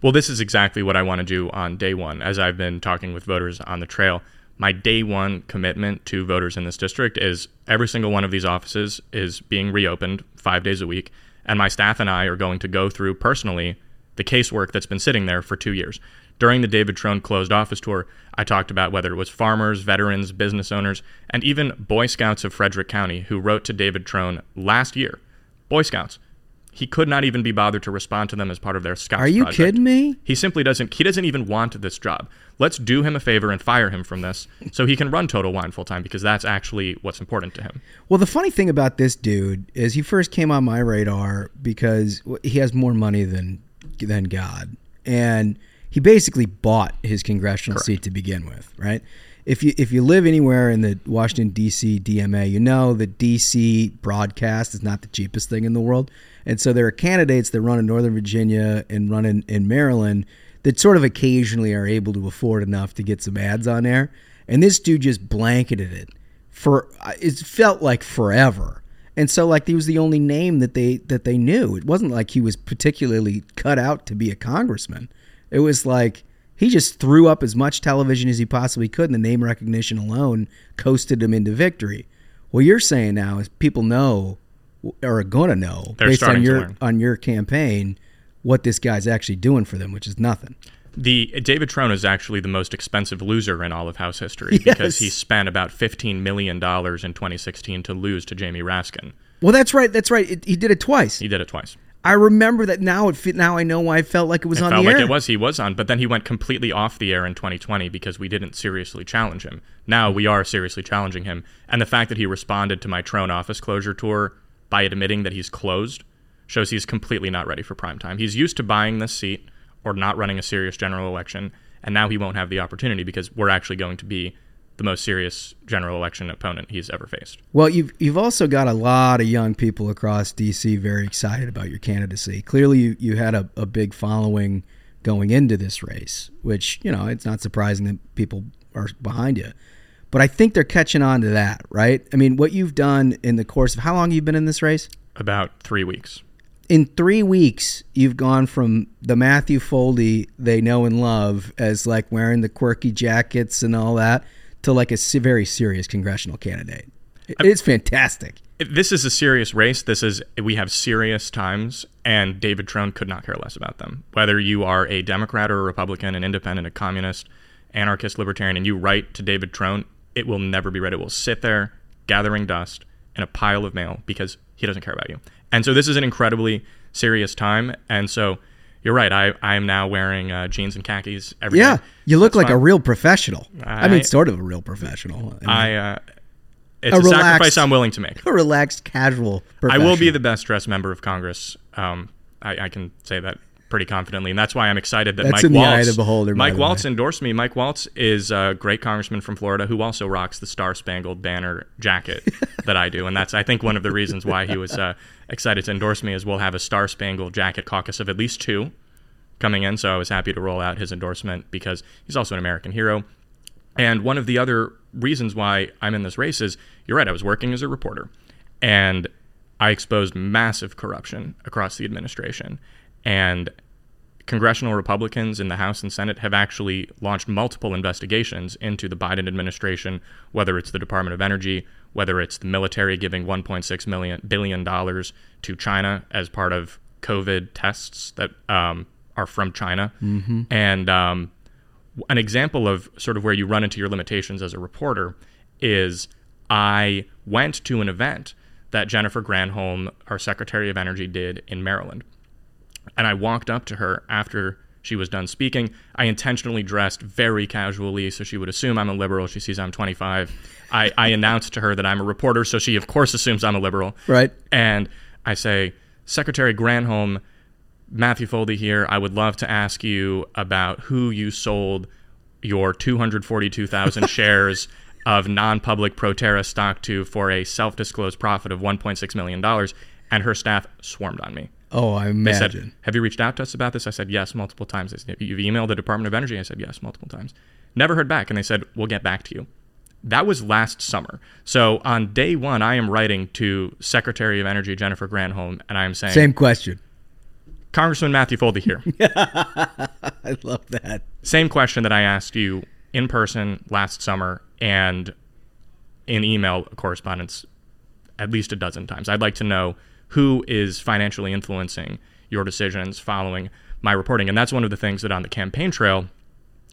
Well, this is exactly what I want to do on day one. As I've been talking with voters on the trail, my day one commitment to voters in this district is every single one of these offices is being reopened five days a week. And my staff and I are going to go through personally the casework that's been sitting there for two years. During the David Trone closed office tour, I talked about whether it was farmers, veterans, business owners, and even Boy Scouts of Frederick County who wrote to David Trone last year. Boy Scouts he could not even be bothered to respond to them as part of their scouts. Are you project. kidding me? He simply doesn't. He doesn't even want this job. Let's do him a favor and fire him from this, so he can run Total Wine full time because that's actually what's important to him. Well, the funny thing about this dude is he first came on my radar because he has more money than than God, and he basically bought his congressional Correct. seat to begin with, right? If you if you live anywhere in the Washington D.C. DMA, you know the D.C. broadcast is not the cheapest thing in the world, and so there are candidates that run in Northern Virginia and run in, in Maryland that sort of occasionally are able to afford enough to get some ads on there, and this dude just blanketed it for uh, it felt like forever. And so like he was the only name that they that they knew. It wasn't like he was particularly cut out to be a congressman. It was like he just threw up as much television as he possibly could and the name recognition alone coasted him into victory. What you're saying now is people know or are going to know They're based on your on your campaign what this guy's actually doing for them, which is nothing. The David Trone is actually the most expensive loser in all of House history because he spent about fifteen million dollars in 2016 to lose to Jamie Raskin. Well, that's right. That's right. It, he did it twice. He did it twice. I remember that now. It fit, now I know why I felt like it was It on felt the like air. it was. He was on, but then he went completely off the air in 2020 because we didn't seriously challenge him. Now we are seriously challenging him, and the fact that he responded to my Trone office closure tour by admitting that he's closed shows he's completely not ready for prime time. He's used to buying this seat or not running a serious general election, and now he won't have the opportunity because we're actually going to be the most serious general election opponent he's ever faced. Well, you've you've also got a lot of young people across DC very excited about your candidacy. Clearly, you, you had a, a big following going into this race, which you know it's not surprising that people are behind you. But I think they're catching on to that, right? I mean, what you've done in the course of how long you've been in this race? About three weeks. In three weeks, you've gone from the Matthew Foldi they know and love as like wearing the quirky jackets and all that to like a very serious congressional candidate. It's fantastic. this is a serious race. This is we have serious times, and David Trone could not care less about them. Whether you are a Democrat or a Republican, an independent, a communist, anarchist, libertarian, and you write to David Trone, it will never be read. It will sit there gathering dust in a pile of mail because he doesn't care about you. And so this is an incredibly serious time. And so you're right. I I am now wearing uh, jeans and khakis every Yeah, day. you look That's like a real professional. I, I- mean, sort of a real professional. I. Uh, it's A a, sacrifice I'm willing to make. a relaxed, casual. I will be the best dressed member of Congress. Um, I, I can say that pretty confidently, and that's why I'm excited that That's Mike in the eye Waltz. beholder, Mike Waltz endorsed me. Mike Waltz is a great congressman from Florida who also rocks the Star Spangled Banner jacket that I do, and that's I think one of the reasons why he was uh, excited to endorse me is we'll have a Star Spangled Jacket caucus of at least two coming in. So I was happy to roll out his endorsement because he's also an American hero. And one of the other reasons why I'm in this race is you're right, I was working as a reporter and I exposed massive corruption across the administration. And congressional Republicans in the House and Senate have actually launched multiple investigations into the Biden administration, whether it's the Department of Energy, whether it's the military giving 1.6 million billion dollars to China as part of COVID tests that um, are from China, Mhm. and um, an example of sort of where you run into your limitations as a reporter is I went to an event that Jennifer Granholm, our Secretary of Energy, did in Maryland. And I walked up to her after she was done speaking. I intentionally dressed very casually so she would assume I'm a liberal. She sees I'm 25. I, I announced to her that I'm a reporter, so she, of course, assumes I'm a liberal. Right. And I say, Secretary Granholm, Matthew Foldi here. I would love to ask you about who you sold your 242,000 shares of non-public Proterra stock to for a self-disclosed profit of 1.6 million dollars, and her staff swarmed on me. Oh, I They imagine. said, "Have you reached out to us about this?" I said, "Yes, multiple times." They said, "You've emailed the Department of Energy?" I said, "Yes, multiple times." Never heard back, and they said, "We'll get back to you." That was last summer. So on day one, I am writing to Secretary of Energy Jennifer Granholm, and I am saying, Same question. Congressman Matthew Foldi here. I love that. Same question that I asked you in person last summer and in email correspondence at least a dozen times. I'd like to know who is financially influencing your decisions following my reporting. And that's one of the things that on the campaign trail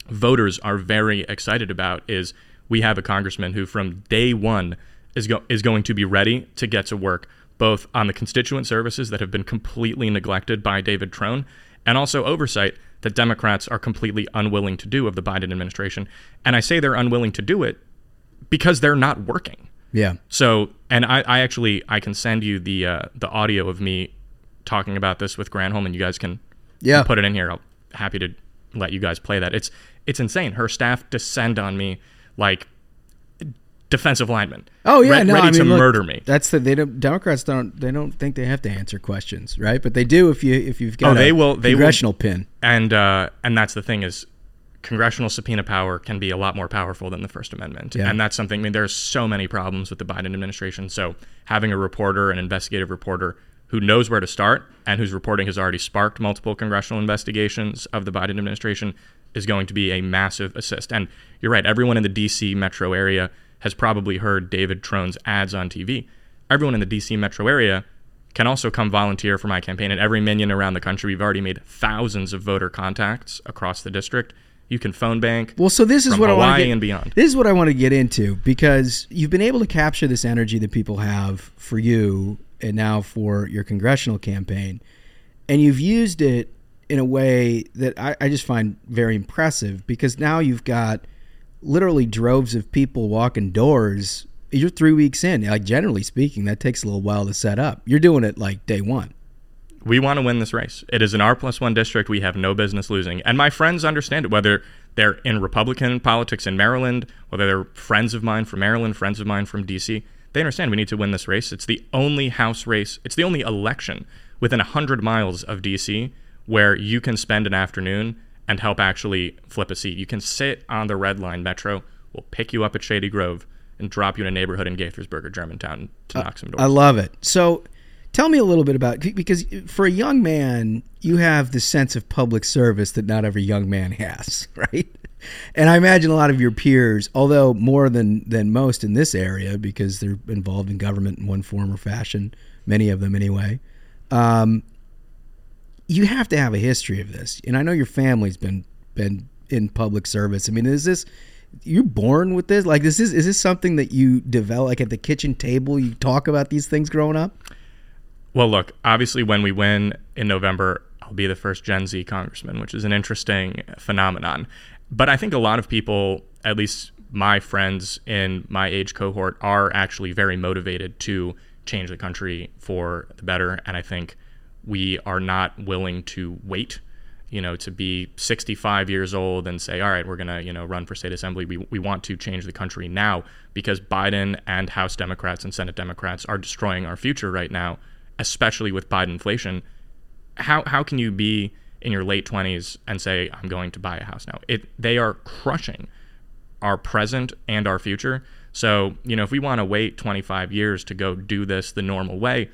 voters are very excited about is we have a congressman who from day 1 is go- is going to be ready to get to work both on the constituent services that have been completely neglected by David Trone and also oversight that Democrats are completely unwilling to do of the Biden administration. And I say they're unwilling to do it because they're not working. Yeah. So, and I, I actually I can send you the uh, the audio of me talking about this with Granholm, and you guys can Yeah. put it in here. I'm happy to let you guys play that. It's it's insane. Her staff descend on me like defensive linemen. Oh yeah, Re- no, ready I mean, to look, murder me. That's the they don't Democrats don't they don't think they have to answer questions, right? But they do if you if you've got oh, they a will. They congressional will, pin. and uh, and that's the thing is, congressional subpoena power can be a lot more powerful than the First Amendment, Yeah. and that's something. I mean, there's so many problems with the Biden administration. So having a reporter, an investigative reporter who knows where to start and whose reporting has already sparked multiple congressional investigations of the Biden administration is going to be a massive assist. And you're right. Everyone in the D.C. metro area has probably heard David Trone's ads on TV. Everyone in the D.C. metro area can also come volunteer for my campaign. And every minion around the country, we've already made thousands of voter contacts across the district. You can phone bank. Well, so this is what I Hawaii want to get and beyond. This is what I want to get into because you've been able to capture this energy that people have for you and now for your congressional campaign, and you've used it in a way that I, I just find very impressive because now you've got literally droves of people walking doors. You're three weeks in. Like generally speaking, that takes a little while to set up. You're doing it like day one. We want to win this race. It is an R plus one district. We have no business losing. And my friends understand it, whether they're in Republican politics in Maryland, whether they're friends of mine from Maryland, friends of mine from DC. They understand we need to win this race. It's the only House race, it's the only election within 100 miles of DC where you can spend an afternoon and help actually flip a seat. You can sit on the Red Line Metro. We'll pick you up at Shady Grove and drop you in a neighborhood in Gaithersburg or Germantown to knock some doors. I love it. So tell me a little bit about because for a young man, you have the sense of public service that not every young man has, right? And I imagine a lot of your peers, although more than than most in this area because they're involved in government in one form or fashion, many of them anyway. Um, you have to have a history of this, and I know your family's been been in public service. I mean, is this you're born with this? Like, this is is this something that you develop like at the kitchen table? You talk about these things growing up. Well, look, obviously, when we win in November, I'll be the first Gen Z congressman, which is an interesting phenomenon. But I think a lot of people, at least my friends in my age cohort, are actually very motivated to change the country for the better. And I think we are not willing to wait, you know, to be 65 years old and say, all right, we're going to, you know, run for state assembly. We, we want to change the country now because Biden and House Democrats and Senate Democrats are destroying our future right now, especially with Biden inflation. How, how can you be in your late 20s and say, I'm going to buy a house now? It, they are crushing our present and our future. So, you know, if we want to wait 25 years to go do this the normal way,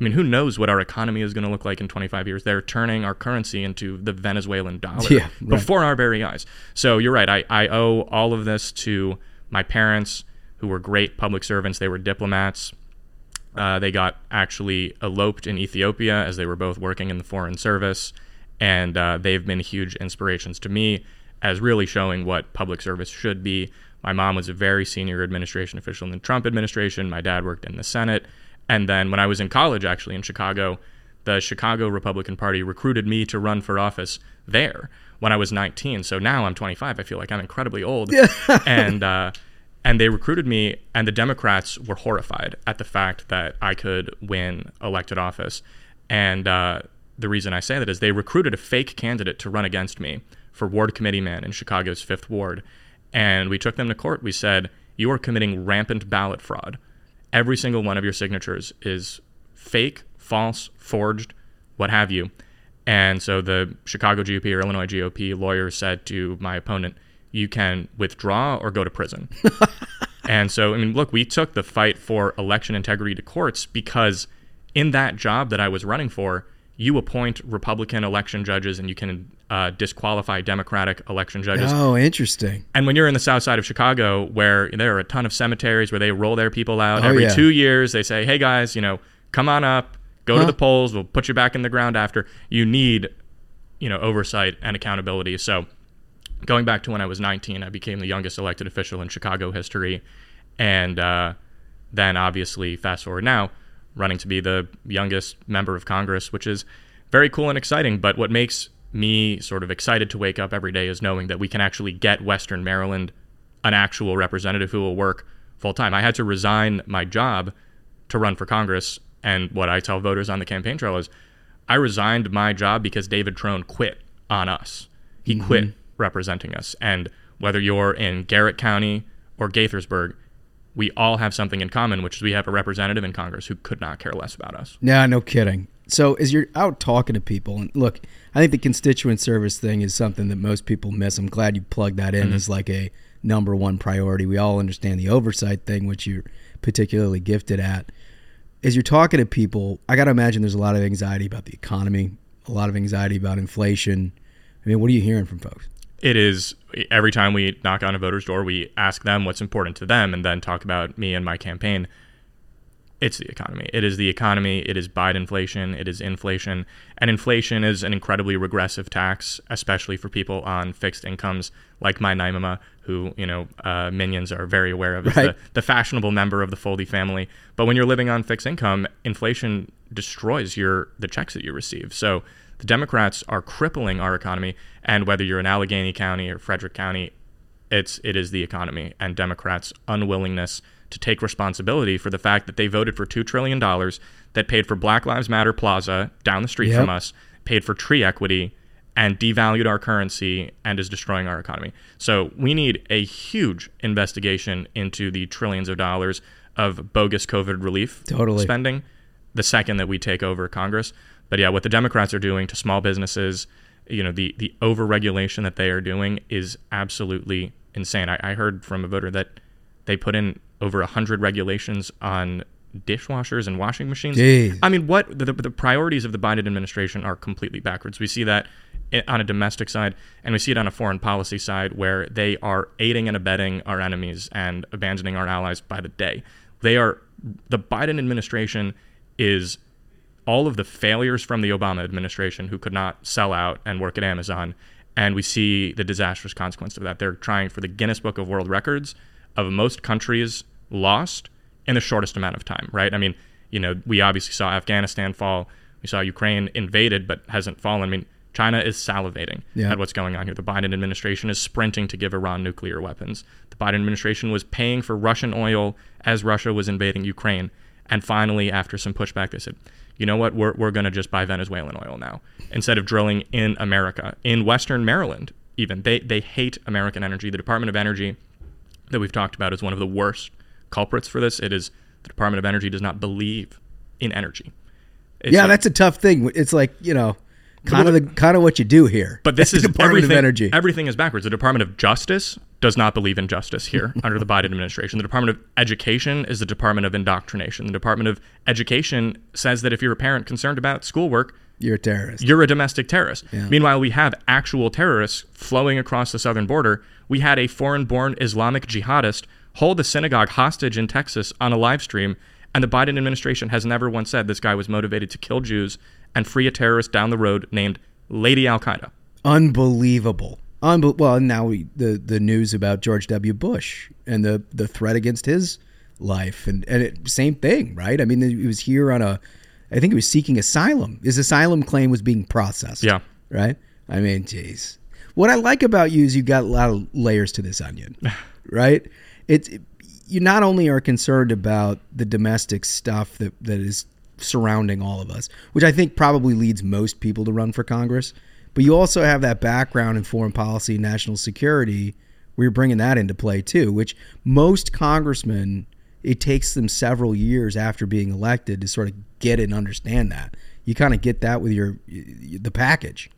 I mean, who knows what our economy is going to look like in 25 years? They're turning our currency into the Venezuelan dollar Yeah, right. before our very eyes. So you're right. I, I owe all of this to my parents, who were great public servants. They were diplomats. Uh, they got actually eloped in Ethiopia as they were both working in the foreign service. And uh, they've been huge inspirations to me as really showing what public service should be. My mom was a very senior administration official in the Trump administration. My dad worked in the Senate. And then when I was in college, actually in Chicago, the Chicago Republican Party recruited me to run for office there when I was 19. So now I'm 25. I feel like I'm incredibly old. and uh, and they recruited me, and the Democrats were horrified at the fact that I could win elected office. And uh, the reason I say that is they recruited a fake candidate to run against me for ward committee man in Chicago's fifth ward. And we took them to court. We said, You are committing rampant ballot fraud. Every single one of your signatures is fake, false, forged. what have you. And so the Chicago GOP or Illinois GOP lawyer said to my opponent, you can withdraw or go to prison. and so, I mean, look, we took the fight for election integrity to courts because in that job that I was running for, you appoint Republican election judges and you can uh, disqualify Democratic election judges. Oh, interesting. And when you're in the south side of Chicago, where there are a ton of cemeteries where they roll their people out Oh, every yeah. two years, they say, hey guys, you know, come on up, go to the polls, we'll put you back in the ground after. You need, you know, oversight and accountability. So going back to when I was 19, I became the youngest elected official in Chicago history. And uh, then obviously, fast forward now, running to be the youngest member of Congress, which is very cool and exciting. But what makes me sort of excited to wake up every day is knowing that we can actually get Western Maryland an actual representative who will work full time. I had to resign my job to run for Congress. And what I tell voters on the campaign trail is I resigned my job because David Trone quit on us. He quit representing us. And whether you're in Garrett County or Gaithersburg, we all have something in common, which is we have a representative in Congress who could not care less about us. Yeah, no kidding. So as you're out talking to people, and look, I think the constituent service thing is something that most people miss. I'm glad you plugged that in Mhm. as like a number one priority. We all understand the oversight thing, which you're particularly gifted at. As you're talking to people, I got to imagine there's a lot of anxiety about the economy, a lot of anxiety about inflation. I mean, what are you hearing from folks? It is every time we knock on a voter's door, we ask them what's important to them and then talk about me and my campaign. It's the economy. It is the economy. It is Biden inflation. It is inflation. And inflation is an incredibly regressive tax, especially for people on fixed incomes like my Naimama, who, you know, uh, minions are very aware of. Right. the, the fashionable member of the Foldi family. But when you're living on fixed income, inflation destroys your the checks that you receive. So the Democrats are crippling our economy. And whether you're in Allegany County or Frederick County, it's it is the economy and Democrats' unwillingness to take responsibility for the fact that they voted for two trillion dollars that paid for Black Lives Matter Plaza down the street Yep. from us, paid for tree equity, and devalued our currency and is destroying our economy. So we need a huge investigation into the trillions of dollars of bogus COVID relief Totally. spending the second that we take over Congress. But yeah, what the Democrats are doing to small businesses, you know, the the overregulation that they are doing is absolutely insane. I, I heard from a voter that they put in over a hundred regulations on dishwashers and washing machines. Jeez. I mean, what the, the priorities of the Biden administration are completely backwards. We see that on a domestic side, and we see it on a foreign policy side, where they are aiding and abetting our enemies and abandoning our allies by the day. They are the Biden administration is all of the failures from the Obama administration who could not sell out and work at Amazon. And we see the disastrous consequence of that. They're trying for the Guinness Book of World Records of most countries lost in the shortest amount of time, right? I mean, you know, we obviously saw Afghanistan fall. We saw Ukraine invaded but hasn't fallen. I mean, China is salivating Yeah. at what's going on here. The Biden administration is sprinting to give Iran nuclear weapons. The Biden administration was paying for Russian oil as Russia was invading Ukraine. And finally, after some pushback, they said, you know what, we're, we're going to just buy Venezuelan oil now instead of drilling in America. In Western Maryland, even, they, they hate American energy. The Department of Energy that we've talked about is one of the worst culprits for this. It is the Department of Energy does not believe in energy. It's yeah, like- that's a tough thing. It's like you know, kind of what- the kind of what you do here. But this is the Department everything, of Energy. Everything is backwards. The Department of Justice does not believe in justice here under the Biden administration. The Department of Education is the Department of Indoctrination. The Department of Education says that if you're a parent concerned about schoolwork, You're a terrorist. you're a domestic terrorist. Yeah. Meanwhile, we have actual terrorists flowing across the southern border. We had a foreign born Islamic jihadist hold a synagogue hostage in Texas on a live stream, and the Biden administration has never once said this guy was motivated to kill Jews and free a terrorist down the road named Lady Al Qaeda. Unbelievable. Well, now we, the the news about George W. Bush and the the threat against his life, and and it, same thing, right? I mean, he was here on a, I think he was seeking asylum. His asylum claim was being processed. Yeah. Right. I mean, jeez. What I like about you is you've got a lot of layers to this onion, right? It's you not only are concerned about the domestic stuff that that is surrounding all of us, which I think probably leads most people to run for Congress, but you also have that background in foreign policy, and national security, where you're bringing that into play too. Which most congressmen, it takes them several years after being elected to sort of get and understand that. you kind of get that with your the package.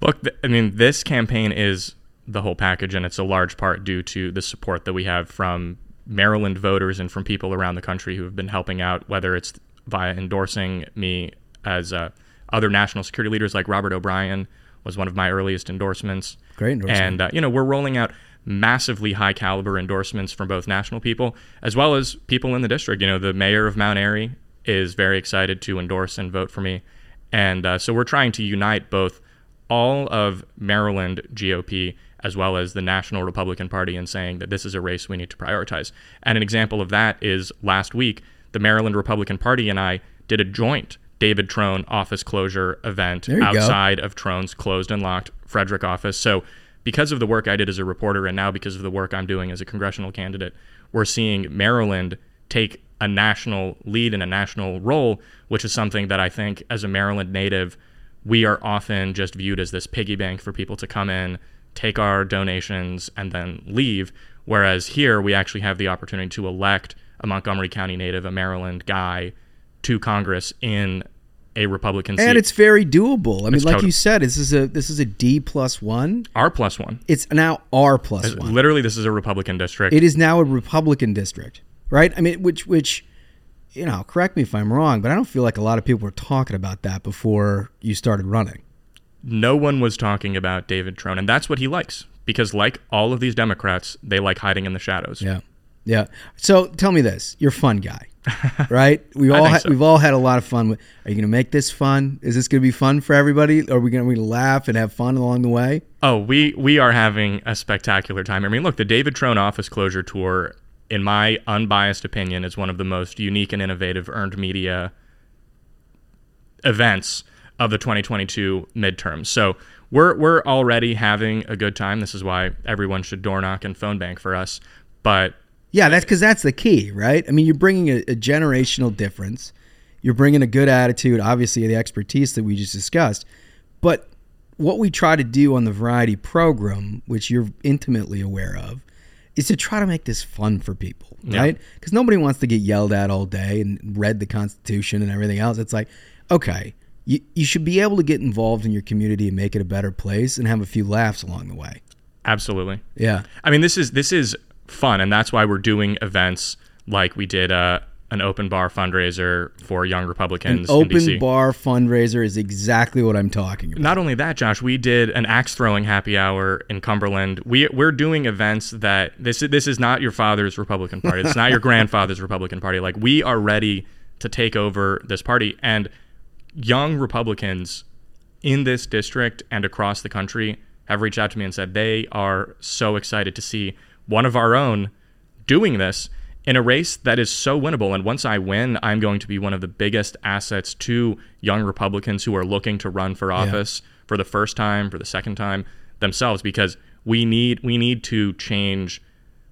Look, I mean, this campaign is the whole package, and it's a large part due to the support that we have from Maryland voters and from people around the country who have been helping out, whether it's via endorsing me as uh, other national security leaders like Robert O'Brien was one of my earliest endorsements. Great endorsement. And, uh, you know, we're rolling out massively high caliber endorsements from both national people as well as people in the district. You know, the mayor of Mount Airy is very excited to endorse and vote for me. And uh, so we're trying to unite both all of Maryland GOP as well as the National Republican Party in saying that this is a race we need to prioritize. And an example of that is last week, the Maryland Republican Party and I did a joint David Trone office closure event you go. outside of Trone's closed and locked Frederick office. So, because of the work I did as a reporter and now because of the work I'm doing as a congressional candidate, we're seeing Maryland take a national lead and a national role, which is something that I think as a Maryland native, we are often just viewed as this piggy bank for people to come in, take our donations, and then leave. Whereas here, we actually have the opportunity to elect a Montgomery County native, a Maryland guy, to Congress in a Republican seat. And it's very doable. I mean, It's like total- you said, this is a this is a D plus one. R plus one. It's now R plus one. Literally, this is a Republican district. It is now a Republican district, right? I mean, which which you know, correct me if I'm wrong, but I don't feel like a lot of people were talking about that before you started running. no one was talking about David Trone, and that's what he likes because, like all of these Democrats, they like hiding in the shadows. Yeah, yeah. So tell me this: you're a fun guy, right? We all ha- so. we've all had a lot of fun. With, are you going to make this fun? Is this going to be fun for everybody? Are we going to laugh and have fun along the way? Oh, we we are having a spectacular time. I mean, look, the David Trone office closure tour, in my unbiased opinion, is one of the most unique and innovative earned media events of the 2022 midterms. So we're we're already having a good time. This is why everyone should door knock and phone bank for us. But Yeah, that's because that's the key, right? I mean, you're bringing a, a generational difference. You're bringing a good attitude, obviously, the expertise that we just discussed. But what we try to do on the variety program, which you're intimately aware of, is to try to make this fun for people, Yeah. right? Because nobody wants to get yelled at all day and read the Constitution and everything else. It's like, okay, you, you should be able to get involved in your community and make it a better place and have a few laughs along the way. absolutely. Yeah. I mean, this is this is fun, and that's why we're doing events like we did uh, an open bar fundraiser for young An Republicans in open bar fundraiser is exactly what I'm talking about. Not only that, Josh, we did an axe throwing happy hour in Cumberland. We we're doing events that this is this is not your father's Republican Party. It's not your grandfather's Republican Party. Like we are ready to take over this party, and young Republicans in this district and across the country have reached out to me and said they are so excited to see one of our own doing this in a race that is so winnable. And once I win, I'm going to be one of the biggest assets to young Republicans who are looking to run for office for the first time, for the second time themselves, because we need we need to change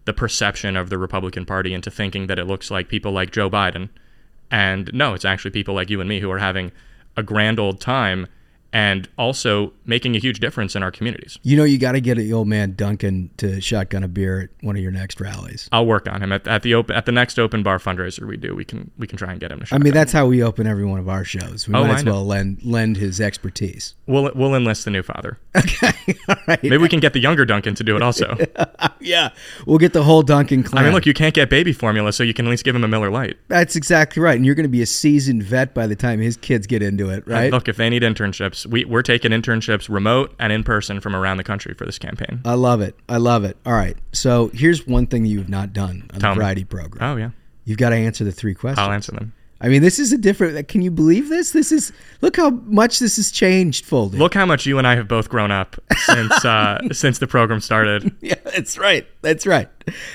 the perception of the Republican Party into thinking that it looks like people like Joe Biden. And no, it's actually people like you and me who are having a grand old time and also making a huge difference in our communities. You know, you got to get the old man Duncan to shotgun a beer at one of your next rallies. I'll work on him at, at the open at the next open bar fundraiser we do. We can we can try and get him to. I mean, that's how we open every one of our shows. We Oh, might as well lend lend his expertise. we'll we'll enlist the new father. Okay, all right. Maybe we can get the younger Duncan to do it also. yeah, we'll get the whole Duncan clan. I mean, look, you can't get baby formula, so you can at least give him a Miller Lite. That's exactly right. And you're going to be a seasoned vet by the time his kids get into it, right? Look, if they need internships, we we're taking internships remote and in person from around the country for this campaign. I love it. I love it. All right. So here's one thing you have not done on Tell the me. variety program. Oh yeah, You've got to answer the three questions. I'll answer them. I mean, this is a different. Can you believe this? This is look how much this has changed, Foldi. Look how much you and I have both grown up since uh, since the program started. Yeah, that's right. That's right.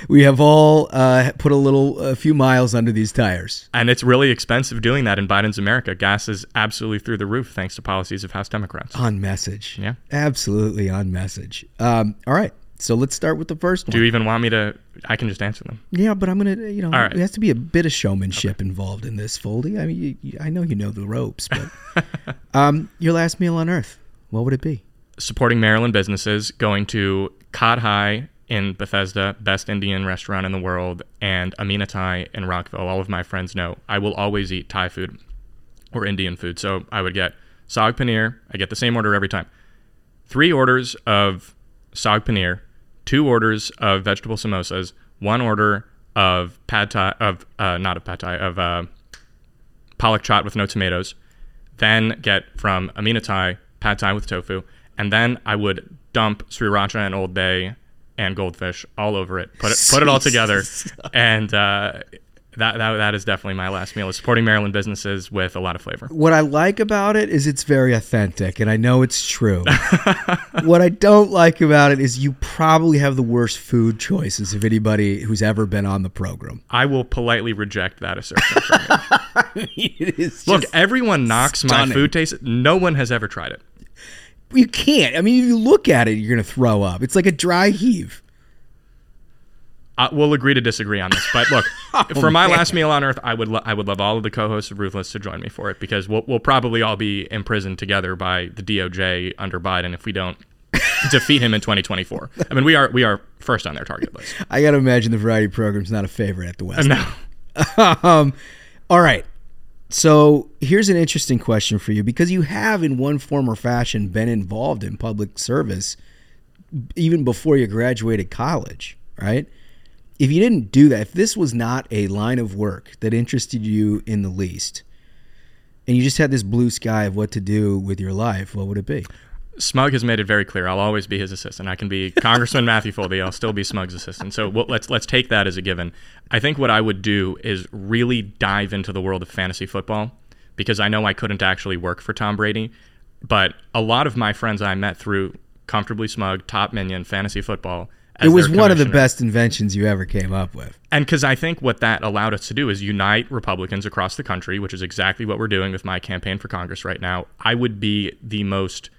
We have all uh, put a little, a few miles under these tires. And it's really expensive doing that in Biden's America. Gas is absolutely through the roof thanks to policies of House Democrats. On message. Yeah. Absolutely on message. Um, all right. So let's start with the first one. Do you even want me to? I can just answer them. Yeah, but I'm gonna, you know, All right. there has to be a bit of showmanship involved in this, Foldi. I mean, you, you, I know you know the ropes, but um, your last meal on Earth, what would it be? Supporting Maryland businesses, going to Cod High in Bethesda, best Indian restaurant in the world, and Amina Thai in Rockville. All of my friends know I will always eat Thai food. or Indian food. So I would get saag paneer. I get the same order every time. Three orders of saag paneer, two orders of vegetable samosas, one order of pad thai of uh, not of pad thai of uh, palak chaat with no tomatoes. Then get from Amina Thai pad thai with tofu, and then I would dump sriracha and Old Bay and goldfish all over it. Put it put it all together, and uh, that, that that is definitely my last meal. Is supporting Maryland businesses with a lot of flavor. What I like about it is it's very authentic, and I know it's true. what I don't like about it is you probably have the worst food choices of anybody who's ever been on the program. I will politely reject that assertion. From you. it is Look, everyone knocks my food taste. No one has ever tried it. You can't. I mean, if you look at it, you're gonna throw up. It's like a dry heave. Uh, we'll agree to disagree on this, but look, for my Oh, man. last meal on Earth, I would lo- I would love all of the co-hosts of Ruthless to join me for it because we'll we'll probably all be imprisoned together by the DOJ under Biden if we don't defeat him in 2024. I mean, we are we are first on their target list. I gotta imagine the variety program's not a favorite at the West. No. um, all right. So here's an interesting question for you because you have, in one form or fashion, been involved in public service even before you graduated college, right? If you didn't do that, if this was not a line of work that interested you in the least, and you just had this blue sky of what to do with your life, what would it be? Smug has made it very clear. I'll always be his assistant. I can be Congressman Matthew Foldi. I'll still be Smug's assistant. So we'll, let's let's take that as a given. I think what I would do is really dive into the world of fantasy football because I know I couldn't actually work for Tom Brady, but a lot of my friends I met through Comfortably Smug, Top Minion, Fantasy Football. It was one of the best inventions you ever came up with. And because I think what that allowed us to do is unite Republicans across the country, which is exactly what we're doing with my campaign for Congress right now. I would be the most.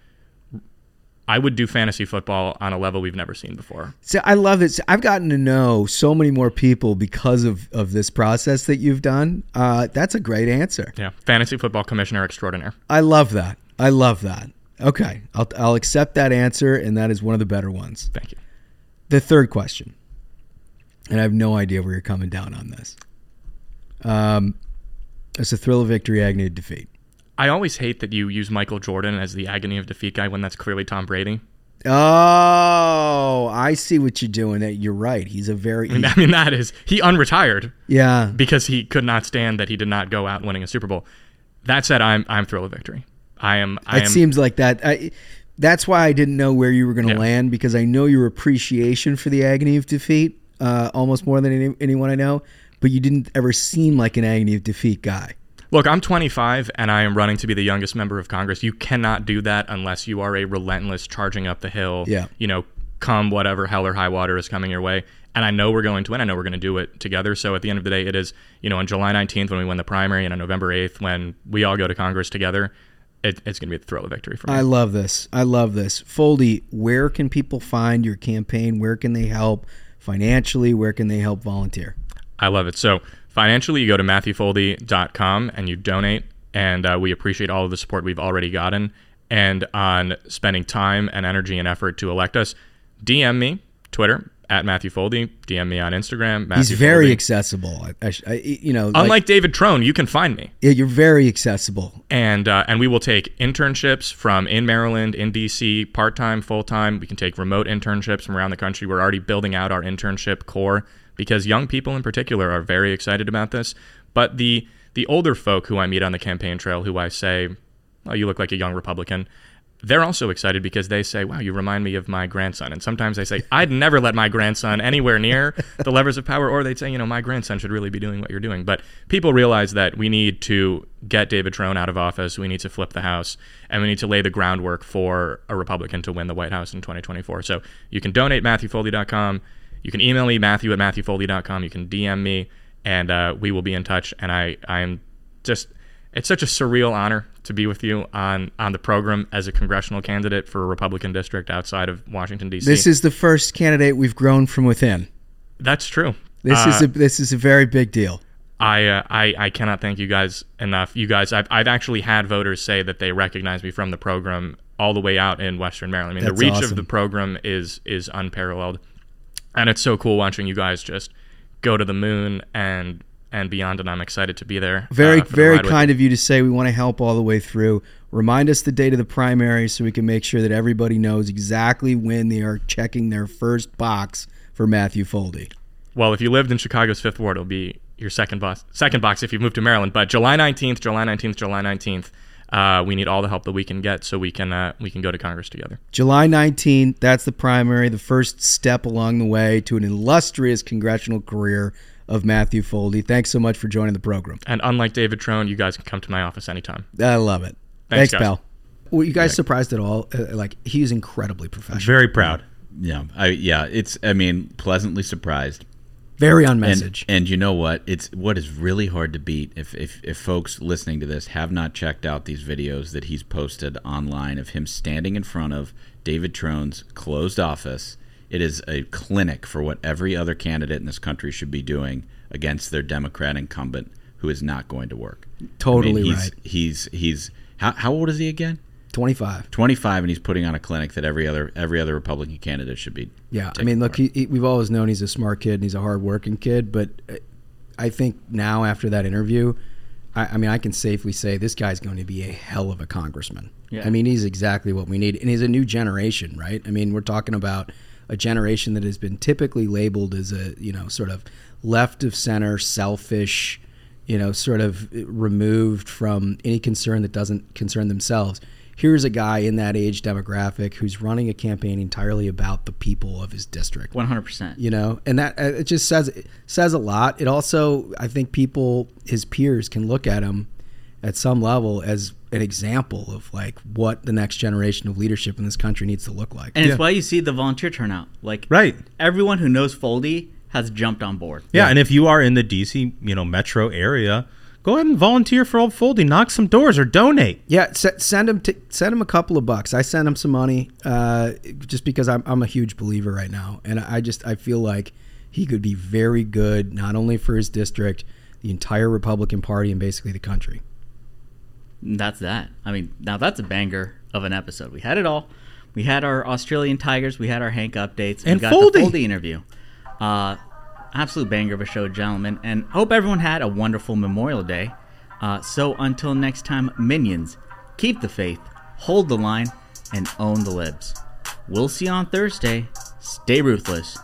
I would do fantasy football on a level we've never seen before. So I love this. I've gotten to know so many more people because of, of this process that you've done. Uh, that's a great answer. Yeah, fantasy football commissioner extraordinaire. I love that. I love that. Okay, I'll, I'll accept that answer, and that is one of the better ones. Thank you. The third question, and I have no idea where you're coming down on this. Um, it's a thrill of victory, agony of defeat. I always hate that you use Michael Jordan as the agony of defeat guy when that's clearly Tom Brady. Oh, I see what you're doing. You're right. He's a very I mean, that is he unretired yeah. because he could not stand that he did not go out winning a Super Bowl. That said, I'm I'm thrilled of victory. I am. I It am. seems like that. I, that's why I didn't know where you were going to Yeah. land because I know your appreciation for the agony of defeat uh, almost more than any, anyone I know, but you didn't ever seem like an agony of defeat guy. Look, I'm 25 and I am running to be the youngest member of Congress. You cannot do that unless you are a relentless charging up the hill. Yeah. You know, come whatever hell or high water is coming your way. And I know we're going to win. I know we're going to do it together. So at the end of the day, it is, you know, on July 19th when we win the primary and on November 8th when we all go to Congress together, it, it's going to be a thrill of victory for me. I love this. I love this. Foldi, where can people find your campaign? Where can they help financially? Where can they help volunteer? I love it. So financially, you go to MatthewFoldi.com and you donate, and uh, we appreciate all of the support we've already gotten. And on spending time and energy and effort to elect us, DM me, Twitter at Matthew Foldi. DM me on Instagram. Matthew He's very Foldi. accessible. I, I, you know, like- Unlike David Trone, you can find me, yeah, you're very accessible. and uh, and we will take internships from in Maryland, in DC, part time, full time. We can take remote internships from around the country. We're already building out our internship corps because young people in particular are very excited about this. But the the older folk who I meet on the campaign trail, who I say, "Oh, you look like a young Republican." They're also excited because they say, "Wow, you remind me of my grandson." And sometimes they say, "I'd never let my grandson anywhere near the levers of power." Or they'd say, "You know, my grandson should really be doing what you're doing." But people realize that we need to get David Trone out of office. We need to flip the House, and we need to lay the groundwork for a Republican to win the White House in 2024. So you can donate MatthewFoldi.com. You can email me Matthew at MatthewFoldi.com. You can DM me, and uh, we will be in touch. And I, I am just it's such a surreal honor to be with you on on the program as a congressional candidate for a Republican district outside of Washington D.C. This is the first candidate we've grown from within. that's true. This is Uh, a this is a very big deal. I, uh, I I cannot thank you guys enough. You guys, I've I've actually had voters say that they recognize me from the program all the way out in Western Maryland. I mean, That's the reach awesome. of the program is is unparalleled, and it's so cool watching you guys just go to the moon and and beyond, and I'm excited to be there. Very, uh, very kind of you to say we want to help all the way through. Remind us the date of the primary so we can make sure that everybody knows exactly when they are checking their first box for Matthew Foldi. Well, if you lived in Chicago's Fifth Ward, it'll be your second box. Second box if you move to Maryland. But July 19th, July 19th, July 19th. Uh, we need all the help that we can get so we can uh, we can go to Congress together. July 19th, that's the primary, the first step along the way to an illustrious congressional career of Matthew Foldi. Thanks so much for joining the program. And unlike David Trone, you guys can come to my office anytime. I love it. Thanks, Thanks, guys. pal. Were you guys surprised at all? Uh, like, he's incredibly professional. Very proud. Yeah, I yeah, it's I mean pleasantly surprised. Very on And- And, you know what? It's what is really hard to beat. If, if if folks listening to this have not checked out these videos that he's posted online of him standing in front of David Trone's closed office, it is a clinic for what every other candidate in this country should be doing against their Democrat incumbent who is not going to work. Totally he's, right. He's he's how, how old is he again? 25. 25 and he's putting on a clinic that every other every other Republican candidate should be. Yeah, I mean, look, he, he, we've always known he's a smart kid and he's a hardworking kid, but uh, I think now after that interview, I, I mean, I can safely say this guy's going to be a hell of a congressman. Yeah. I mean, he's exactly what we need, and he's a new generation, right? I mean, we're talking about a generation that has been typically labeled as a you know sort of left of center, selfish, you know, sort of removed from any concern that doesn't concern themselves. Here's a guy in that age demographic who's running a campaign entirely about the people of his district. One hundred percent. You know, and that uh, it just says it says a lot. It also, I think, people his peers can look at him at some level as an example of like what the next generation of leadership in this country needs to look like. And it's why you see the volunteer turnout. Like Right. everyone who knows Foldi has jumped on board. Yeah, and if you are in the DC, you know, metro area, go ahead and volunteer for Old Foldi. Knock some doors or donate. Yeah, s- send him to, send him a couple of bucks. I sent him some money uh, just because I'm I'm a huge believer right now, and I just I feel like he could be very good not only for his district, the entire Republican Party, and basically the country. That's that. I mean, now that's a banger of an episode. We had it all. We had our Australian Tigers. We had our Hank updates. And we got Foldi. the Foldi interview. Uh, absolute banger of a show, gentlemen. And hope everyone had a wonderful Memorial Day. Uh, so until next time, minions, keep the faith, hold the line, and own the libs. We'll see you on Thursday. Stay ruthless.